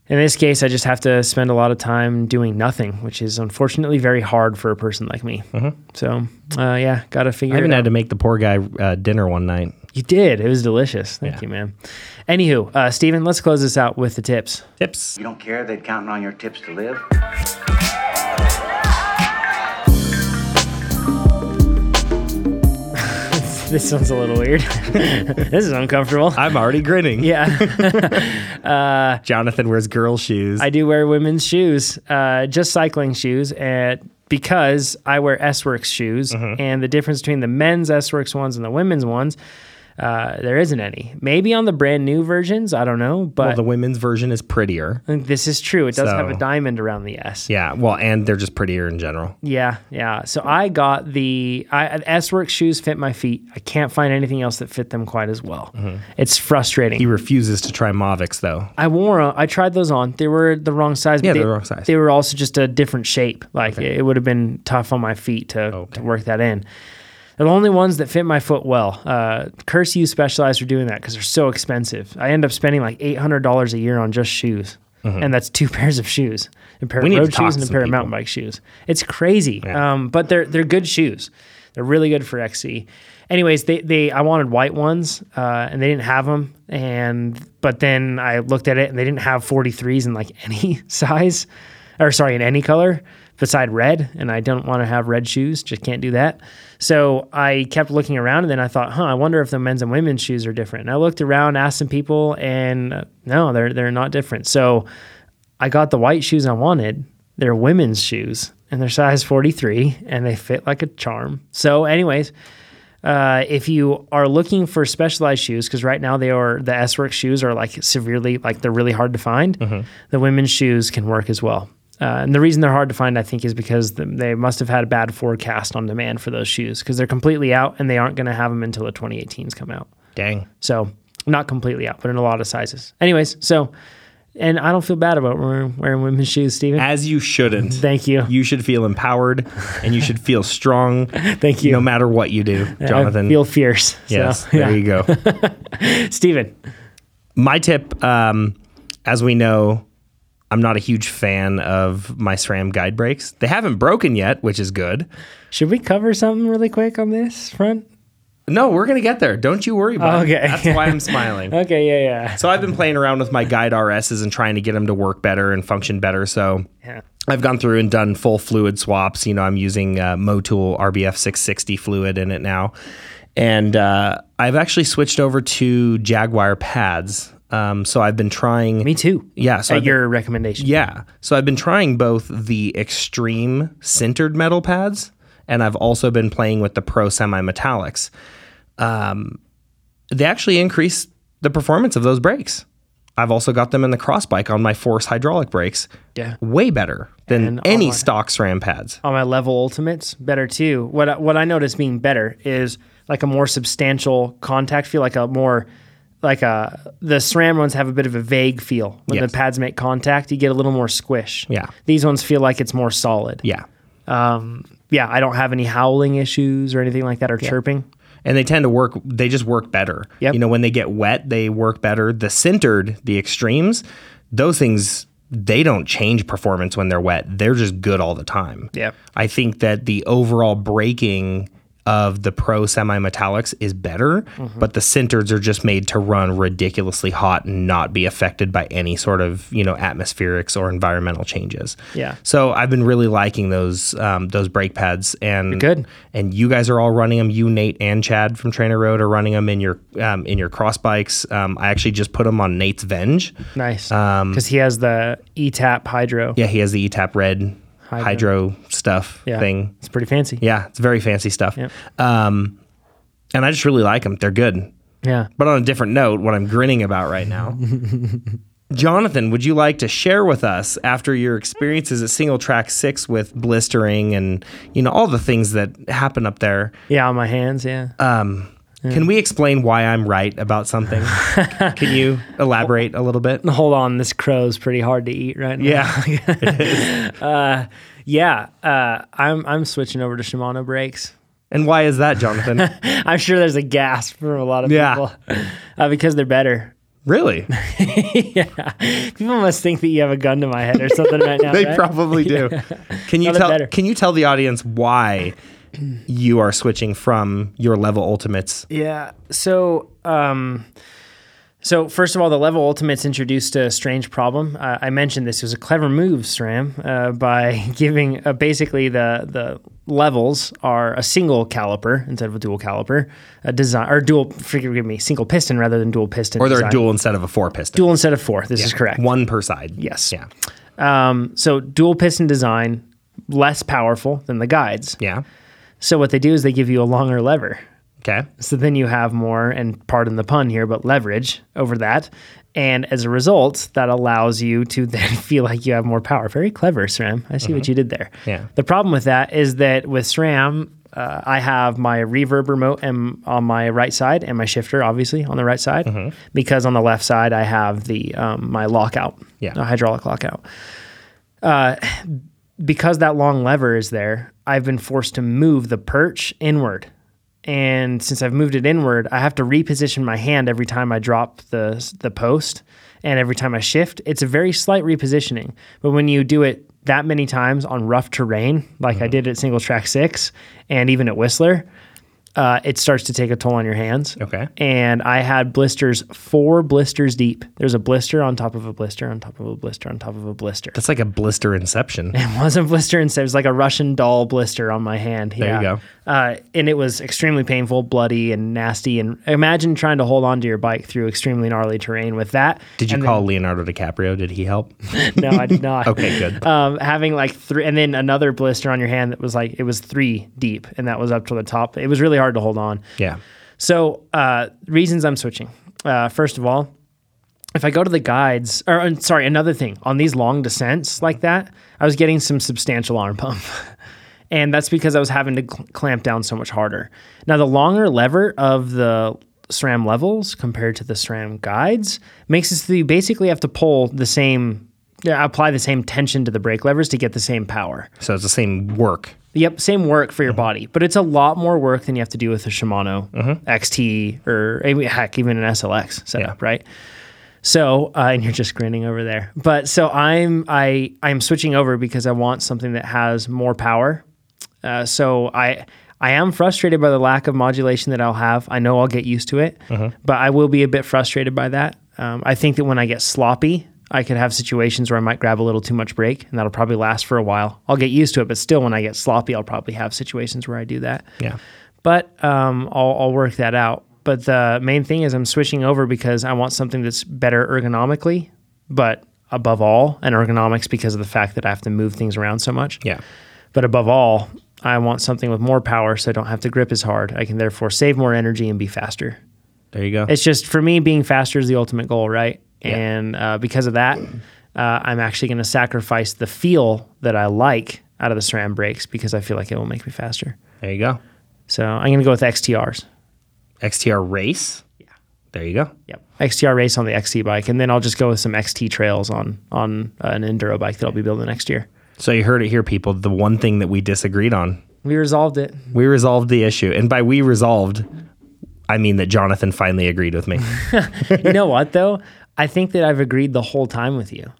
in this case, I just have to spend a lot of time doing nothing, which is unfortunately very hard for a person like me. So, uh, yeah, got to figure Mm-hmm. I even it out. had to make the poor guy uh, dinner one night. You did. It was delicious. Thank Yeah. you, man. Anywho, uh, Steven, let's close this out with the tips. Tips. You don't care they're counting on your tips to live? This one's a little weird. this is uncomfortable. I'm already grinning. Yeah, uh, Jonathan wears girl shoes. I do wear women's shoes, uh, just cycling shoes, and because I wear S Works shoes, Mm-hmm. and the difference between the men's S Works ones and the women's ones, uh, there isn't any. Maybe on the brand new versions, I don't know, but well, the women's version is prettier. This is true. It does have a diamond around the S. Yeah. Well, and they're just prettier in general. Yeah, yeah. So I got the I, S Works shoes fit my feet. I can't find anything else that fit them quite as well. It's frustrating. Mm-hmm. He refuses to try Mavics though. I wore 'em- I tried those on. They were the wrong size. Yeah, they, the wrong size. They were also just a different shape. Like it, it would have been tough on my feet to, Okay. to work that in. They're the only ones that fit my foot well. Uh, curse you Specialized for doing that because they're so expensive. I end up spending like eight hundred dollars a year on just shoes, and that's two pairs of shoes, a pair Mm-hmm. We of road shoes and a pair of mountain bike shoes. It's crazy, Yeah. um, but they're they're good shoes. They're really good for XC. Anyways, they, they I wanted white ones, uh, and they didn't have them. And but then I looked at it, and they didn't have 43s in like any size, or sorry, in any color beside red. And I don't want to have red shoes; just can't do that. So I kept looking around, and then I thought, huh, I wonder if the men's and women's shoes are different. And I looked around, asked some people, and uh, no, they're they're not different. So I got the white shoes I wanted. They're women's shoes and they're size 43 and they fit like a charm. So, anyways, uh, if you are looking for specialized shoes, because right now they are the S Work shoes are like severely like they're really hard to find. The women's shoes can work as well. Uh, and the reason they're hard to find, I think, is because they must have had a bad forecast on demand for those shoes because they're completely out and they aren't going to have them until the 2018s come out. Dang. So not completely out, but in a lot of sizes. Anyways, so and I don't feel bad about wearing, wearing women's shoes, Steven. As you shouldn't. Thank you. You should feel empowered and you should feel strong. Thank you. No matter what you do, Jonathan. I feel fierce. yes, So, there yeah. you go. Steven. My tip, um, as we know, I'm not a huge fan of my SRAM guide brakes. They haven't broken yet, which is good. Should we cover something really quick on this front? No, we're gonna get there. Don't you worry about Okay. it. That's why I'm smiling. Okay, yeah, yeah. So I've been playing around with my guide RSs and trying to get them to work better and function better. So Yeah. I've gone through and done full fluid swaps. You know, I'm using uh, Motul RBF 660 fluid in it now, and uh, I've actually switched over to Jagwire pads. Um, so I've been trying. Me too. Yeah. So At I've been- your recommendation. yeah. So I've been trying both the extreme sintered metal pads and I've also been playing with the pro semi metallics. Um, they actually increase the performance of those brakes. I've also got them in the cross bike on my Force hydraulic brakes. Yeah. Way better than And any my- stock SRAM pads. on my level ultimates better too. What what I notice being better is like a more substantial contact feel, like a more like a the SRAM ones have a bit of a vague feel when Yes. the pads make contact. You get a little more squish. Yeah. these ones feel like it's more solid. Yeah. Um, yeah, I don't have any howling issues or anything like that or chirping. and they tend to work they just work better Yep. you know when they get wet they work better the sintered, the extremes those things they don't change performance when they're wet they're just good all the time Yep. i think that the overall braking of the pro semi metallics is better Mm-hmm. but the sintereds are just made to run ridiculously hot and not be affected by any sort of you know atmospherics or environmental changes Yeah. so i've been really liking those um, those brake pads and good. and you guys are all running them. You, Nate, and Chad from TrainerRoad are running them in your um, in your cross bikes. Um, I actually just put them on Nate's Venge. Nice, because he has the E ETAP Hydro. Um, Yeah, he has the ETAP Red Hydro. hydro, stuff Yeah. thing. it's pretty fancy. Yeah, it's very fancy stuff. Yep. Um, and I just really like them. They're good. yeah. But on a different note, what I'm grinning about right now. Jonathan, would you like to share with us after your experiences at Singletrack 6 with blistering and you know all the things that happen up there? Yeah, on my hands. Yeah. Um, Can we explain why I'm right about something? Can you elaborate a little bit? Hold on, this crow's pretty hard to eat right now. Yeah. yeah. Uh, I'm I'm switching over to Shimano brakes. and why is that, Jonathan? I'm sure there's a gasp from a lot of Yeah. people uh, because they're better. really? yeah, people must think that you have a gun to my head or something right now. They right? probably do. Can you tell can you tell the audience why you are switching from your level ultimates? Yeah. So, um, so first of all, the level ultimates introduced a strange problem. Uh, I mentioned this it was a clever move, SRAM, uh, by giving uh, basically the the levels are a single caliper instead of a dual caliper, a design or dual. Forgive me, single piston rather than dual piston. Or they're design. dual instead of a four piston. Dual instead of four. This is correct. One per side. Yes. Yeah. Um, so dual piston design, less powerful than the guides. Yeah. So what they do is they give you a longer lever. Okay. So then you have more, and pardon the pun here, but leverage over that. And as a result, that allows you to then feel like you have more power. Very clever, SRAM. I see what you did there. Yeah. The problem with that is that with SRAM, uh, I have my reverb remote and on my right side and my shifter, obviously, on the right side. Because on the left side, I have the um, my lockout, Yeah. hydraulic lockout. Uh, because that long lever is there, I've been forced to move the perch inward. And since I've moved it inward, I have to reposition my hand every time I drop the the post and every time I shift. It's a very slight repositioning. But when you do it that many times on rough terrain, like I mm-hmm. did at Singletrack 6 and even at Whistler, uh, it starts to take a toll on your hands. Okay. And I had blisters, four blisters deep. There's a blister on top of a blister on top of a blister on top of a blister. That's like a blister inception. It wasn't blister instead. It was like a Russian doll blister on my hand. There you go. Uh, and it was extremely painful, bloody, and nasty. And imagine trying to hold on to your bike through extremely gnarly terrain with that. Did you And call Leonardo DiCaprio? Did he help? No, I did not. Okay, good. Um, having like three, and then another blister on your hand that was like it was three deep, and that was up to the top. It was really hard to hold on. Yeah. So, uh, reasons I'm switching. Uh, first of all, if I go to the guides, or uh, sorry, another thing on these long descents like that, I was getting some substantial arm pump. and that's because I was having to cl- clamp down so much harder. Now, the longer lever of the SRAM levels compared to the SRAM guides makes it so you basically have to pull the same, apply the same tension to the brake levers to get the same power. So it's the same work. Yep, same work for your body, but it's a lot more work than you have to do with a Shimano XT or heck, even an SLX setup, right? So, uh, and you're just grinning over there. But so I'm I I'm switching over because I want something that has more power. Uh, so I I am frustrated by the lack of modulation that I'll have. I know I'll get used to it, but I will be a bit frustrated by that. Um, I think that when I get sloppy, I could have situations where I might grab a little too much brake, and that'll probably last for a while. I'll get used to it, but still, when I get sloppy, I'll probably have situations where I do that. Yeah. But um, I'll, I'll work that out. But the main thing is I'm switching over because I want something that's better ergonomically, but above all, and ergonomics because of the fact that I have to move things around so much. Yeah. But above all, I want something with more power so I don't have to grip as hard. I can therefore save more energy and be faster. There you go. It's just for me, being faster is the ultimate goal, right? Yeah. And uh, because of that, uh, I'm actually going to sacrifice the feel that I like out of the SRAM brakes because I feel like it will make me faster. there you go. So I'm going to go with XTRs. XTR race. Yeah. There you go. Yep. XTR race on the XT bike, and then I'll just go with some XT trails on on uh, an enduro bike that I'll be building next year. So you heard it here, people. The one thing that we disagreed on, We resolved it. we resolved the issue, and by we resolved, I mean that Jonathan finally agreed with me. you know what though? I think that I've agreed the whole time with you.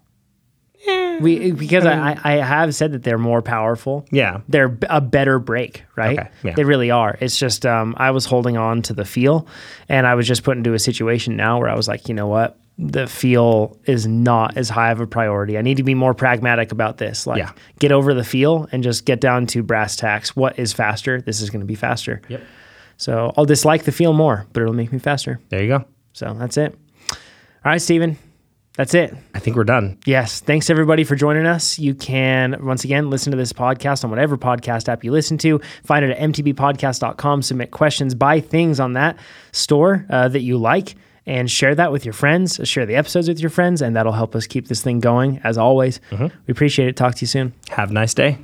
We because I, I have said that they're more powerful. Yeah. they're a better break, right? Okay, yeah. They really are. It's just um, I was holding on to the feel, and I was just put into a situation now where I was like, you know what, the feel is not as high of a priority. I need to be more pragmatic about this. Like, Yeah. get over the feel and just get down to brass tacks. What is faster? This is going to be faster. Yep. So I'll dislike the feel more, but it'll make me faster. There you go. So that's it. All right, Steven. That's it. I think we're done. Yes. Thanks everybody for joining us. You can once again listen to this podcast on whatever podcast app you listen to. Find it at mtbpodcast.com. Submit questions, buy things on that store uh, that you like, and share that with your friends. Share the episodes with your friends, and that'll help us keep this thing going. As always, mm-hmm. we appreciate it. Talk to you soon. Have a nice day.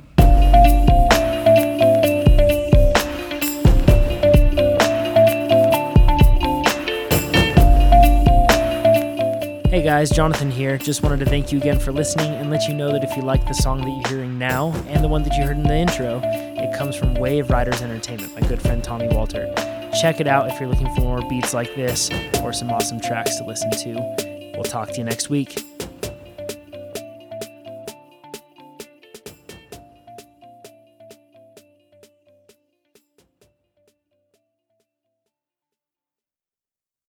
Hey guys, Jonathan here. Just wanted to thank you again for listening and let you know that if you like the song that you're hearing now and the one that you heard in the intro, it comes from Wave Riders Entertainment, my good friend Tommy Walter. Check it out if you're looking for more beats like this or some awesome tracks to listen to. We'll talk to you next week.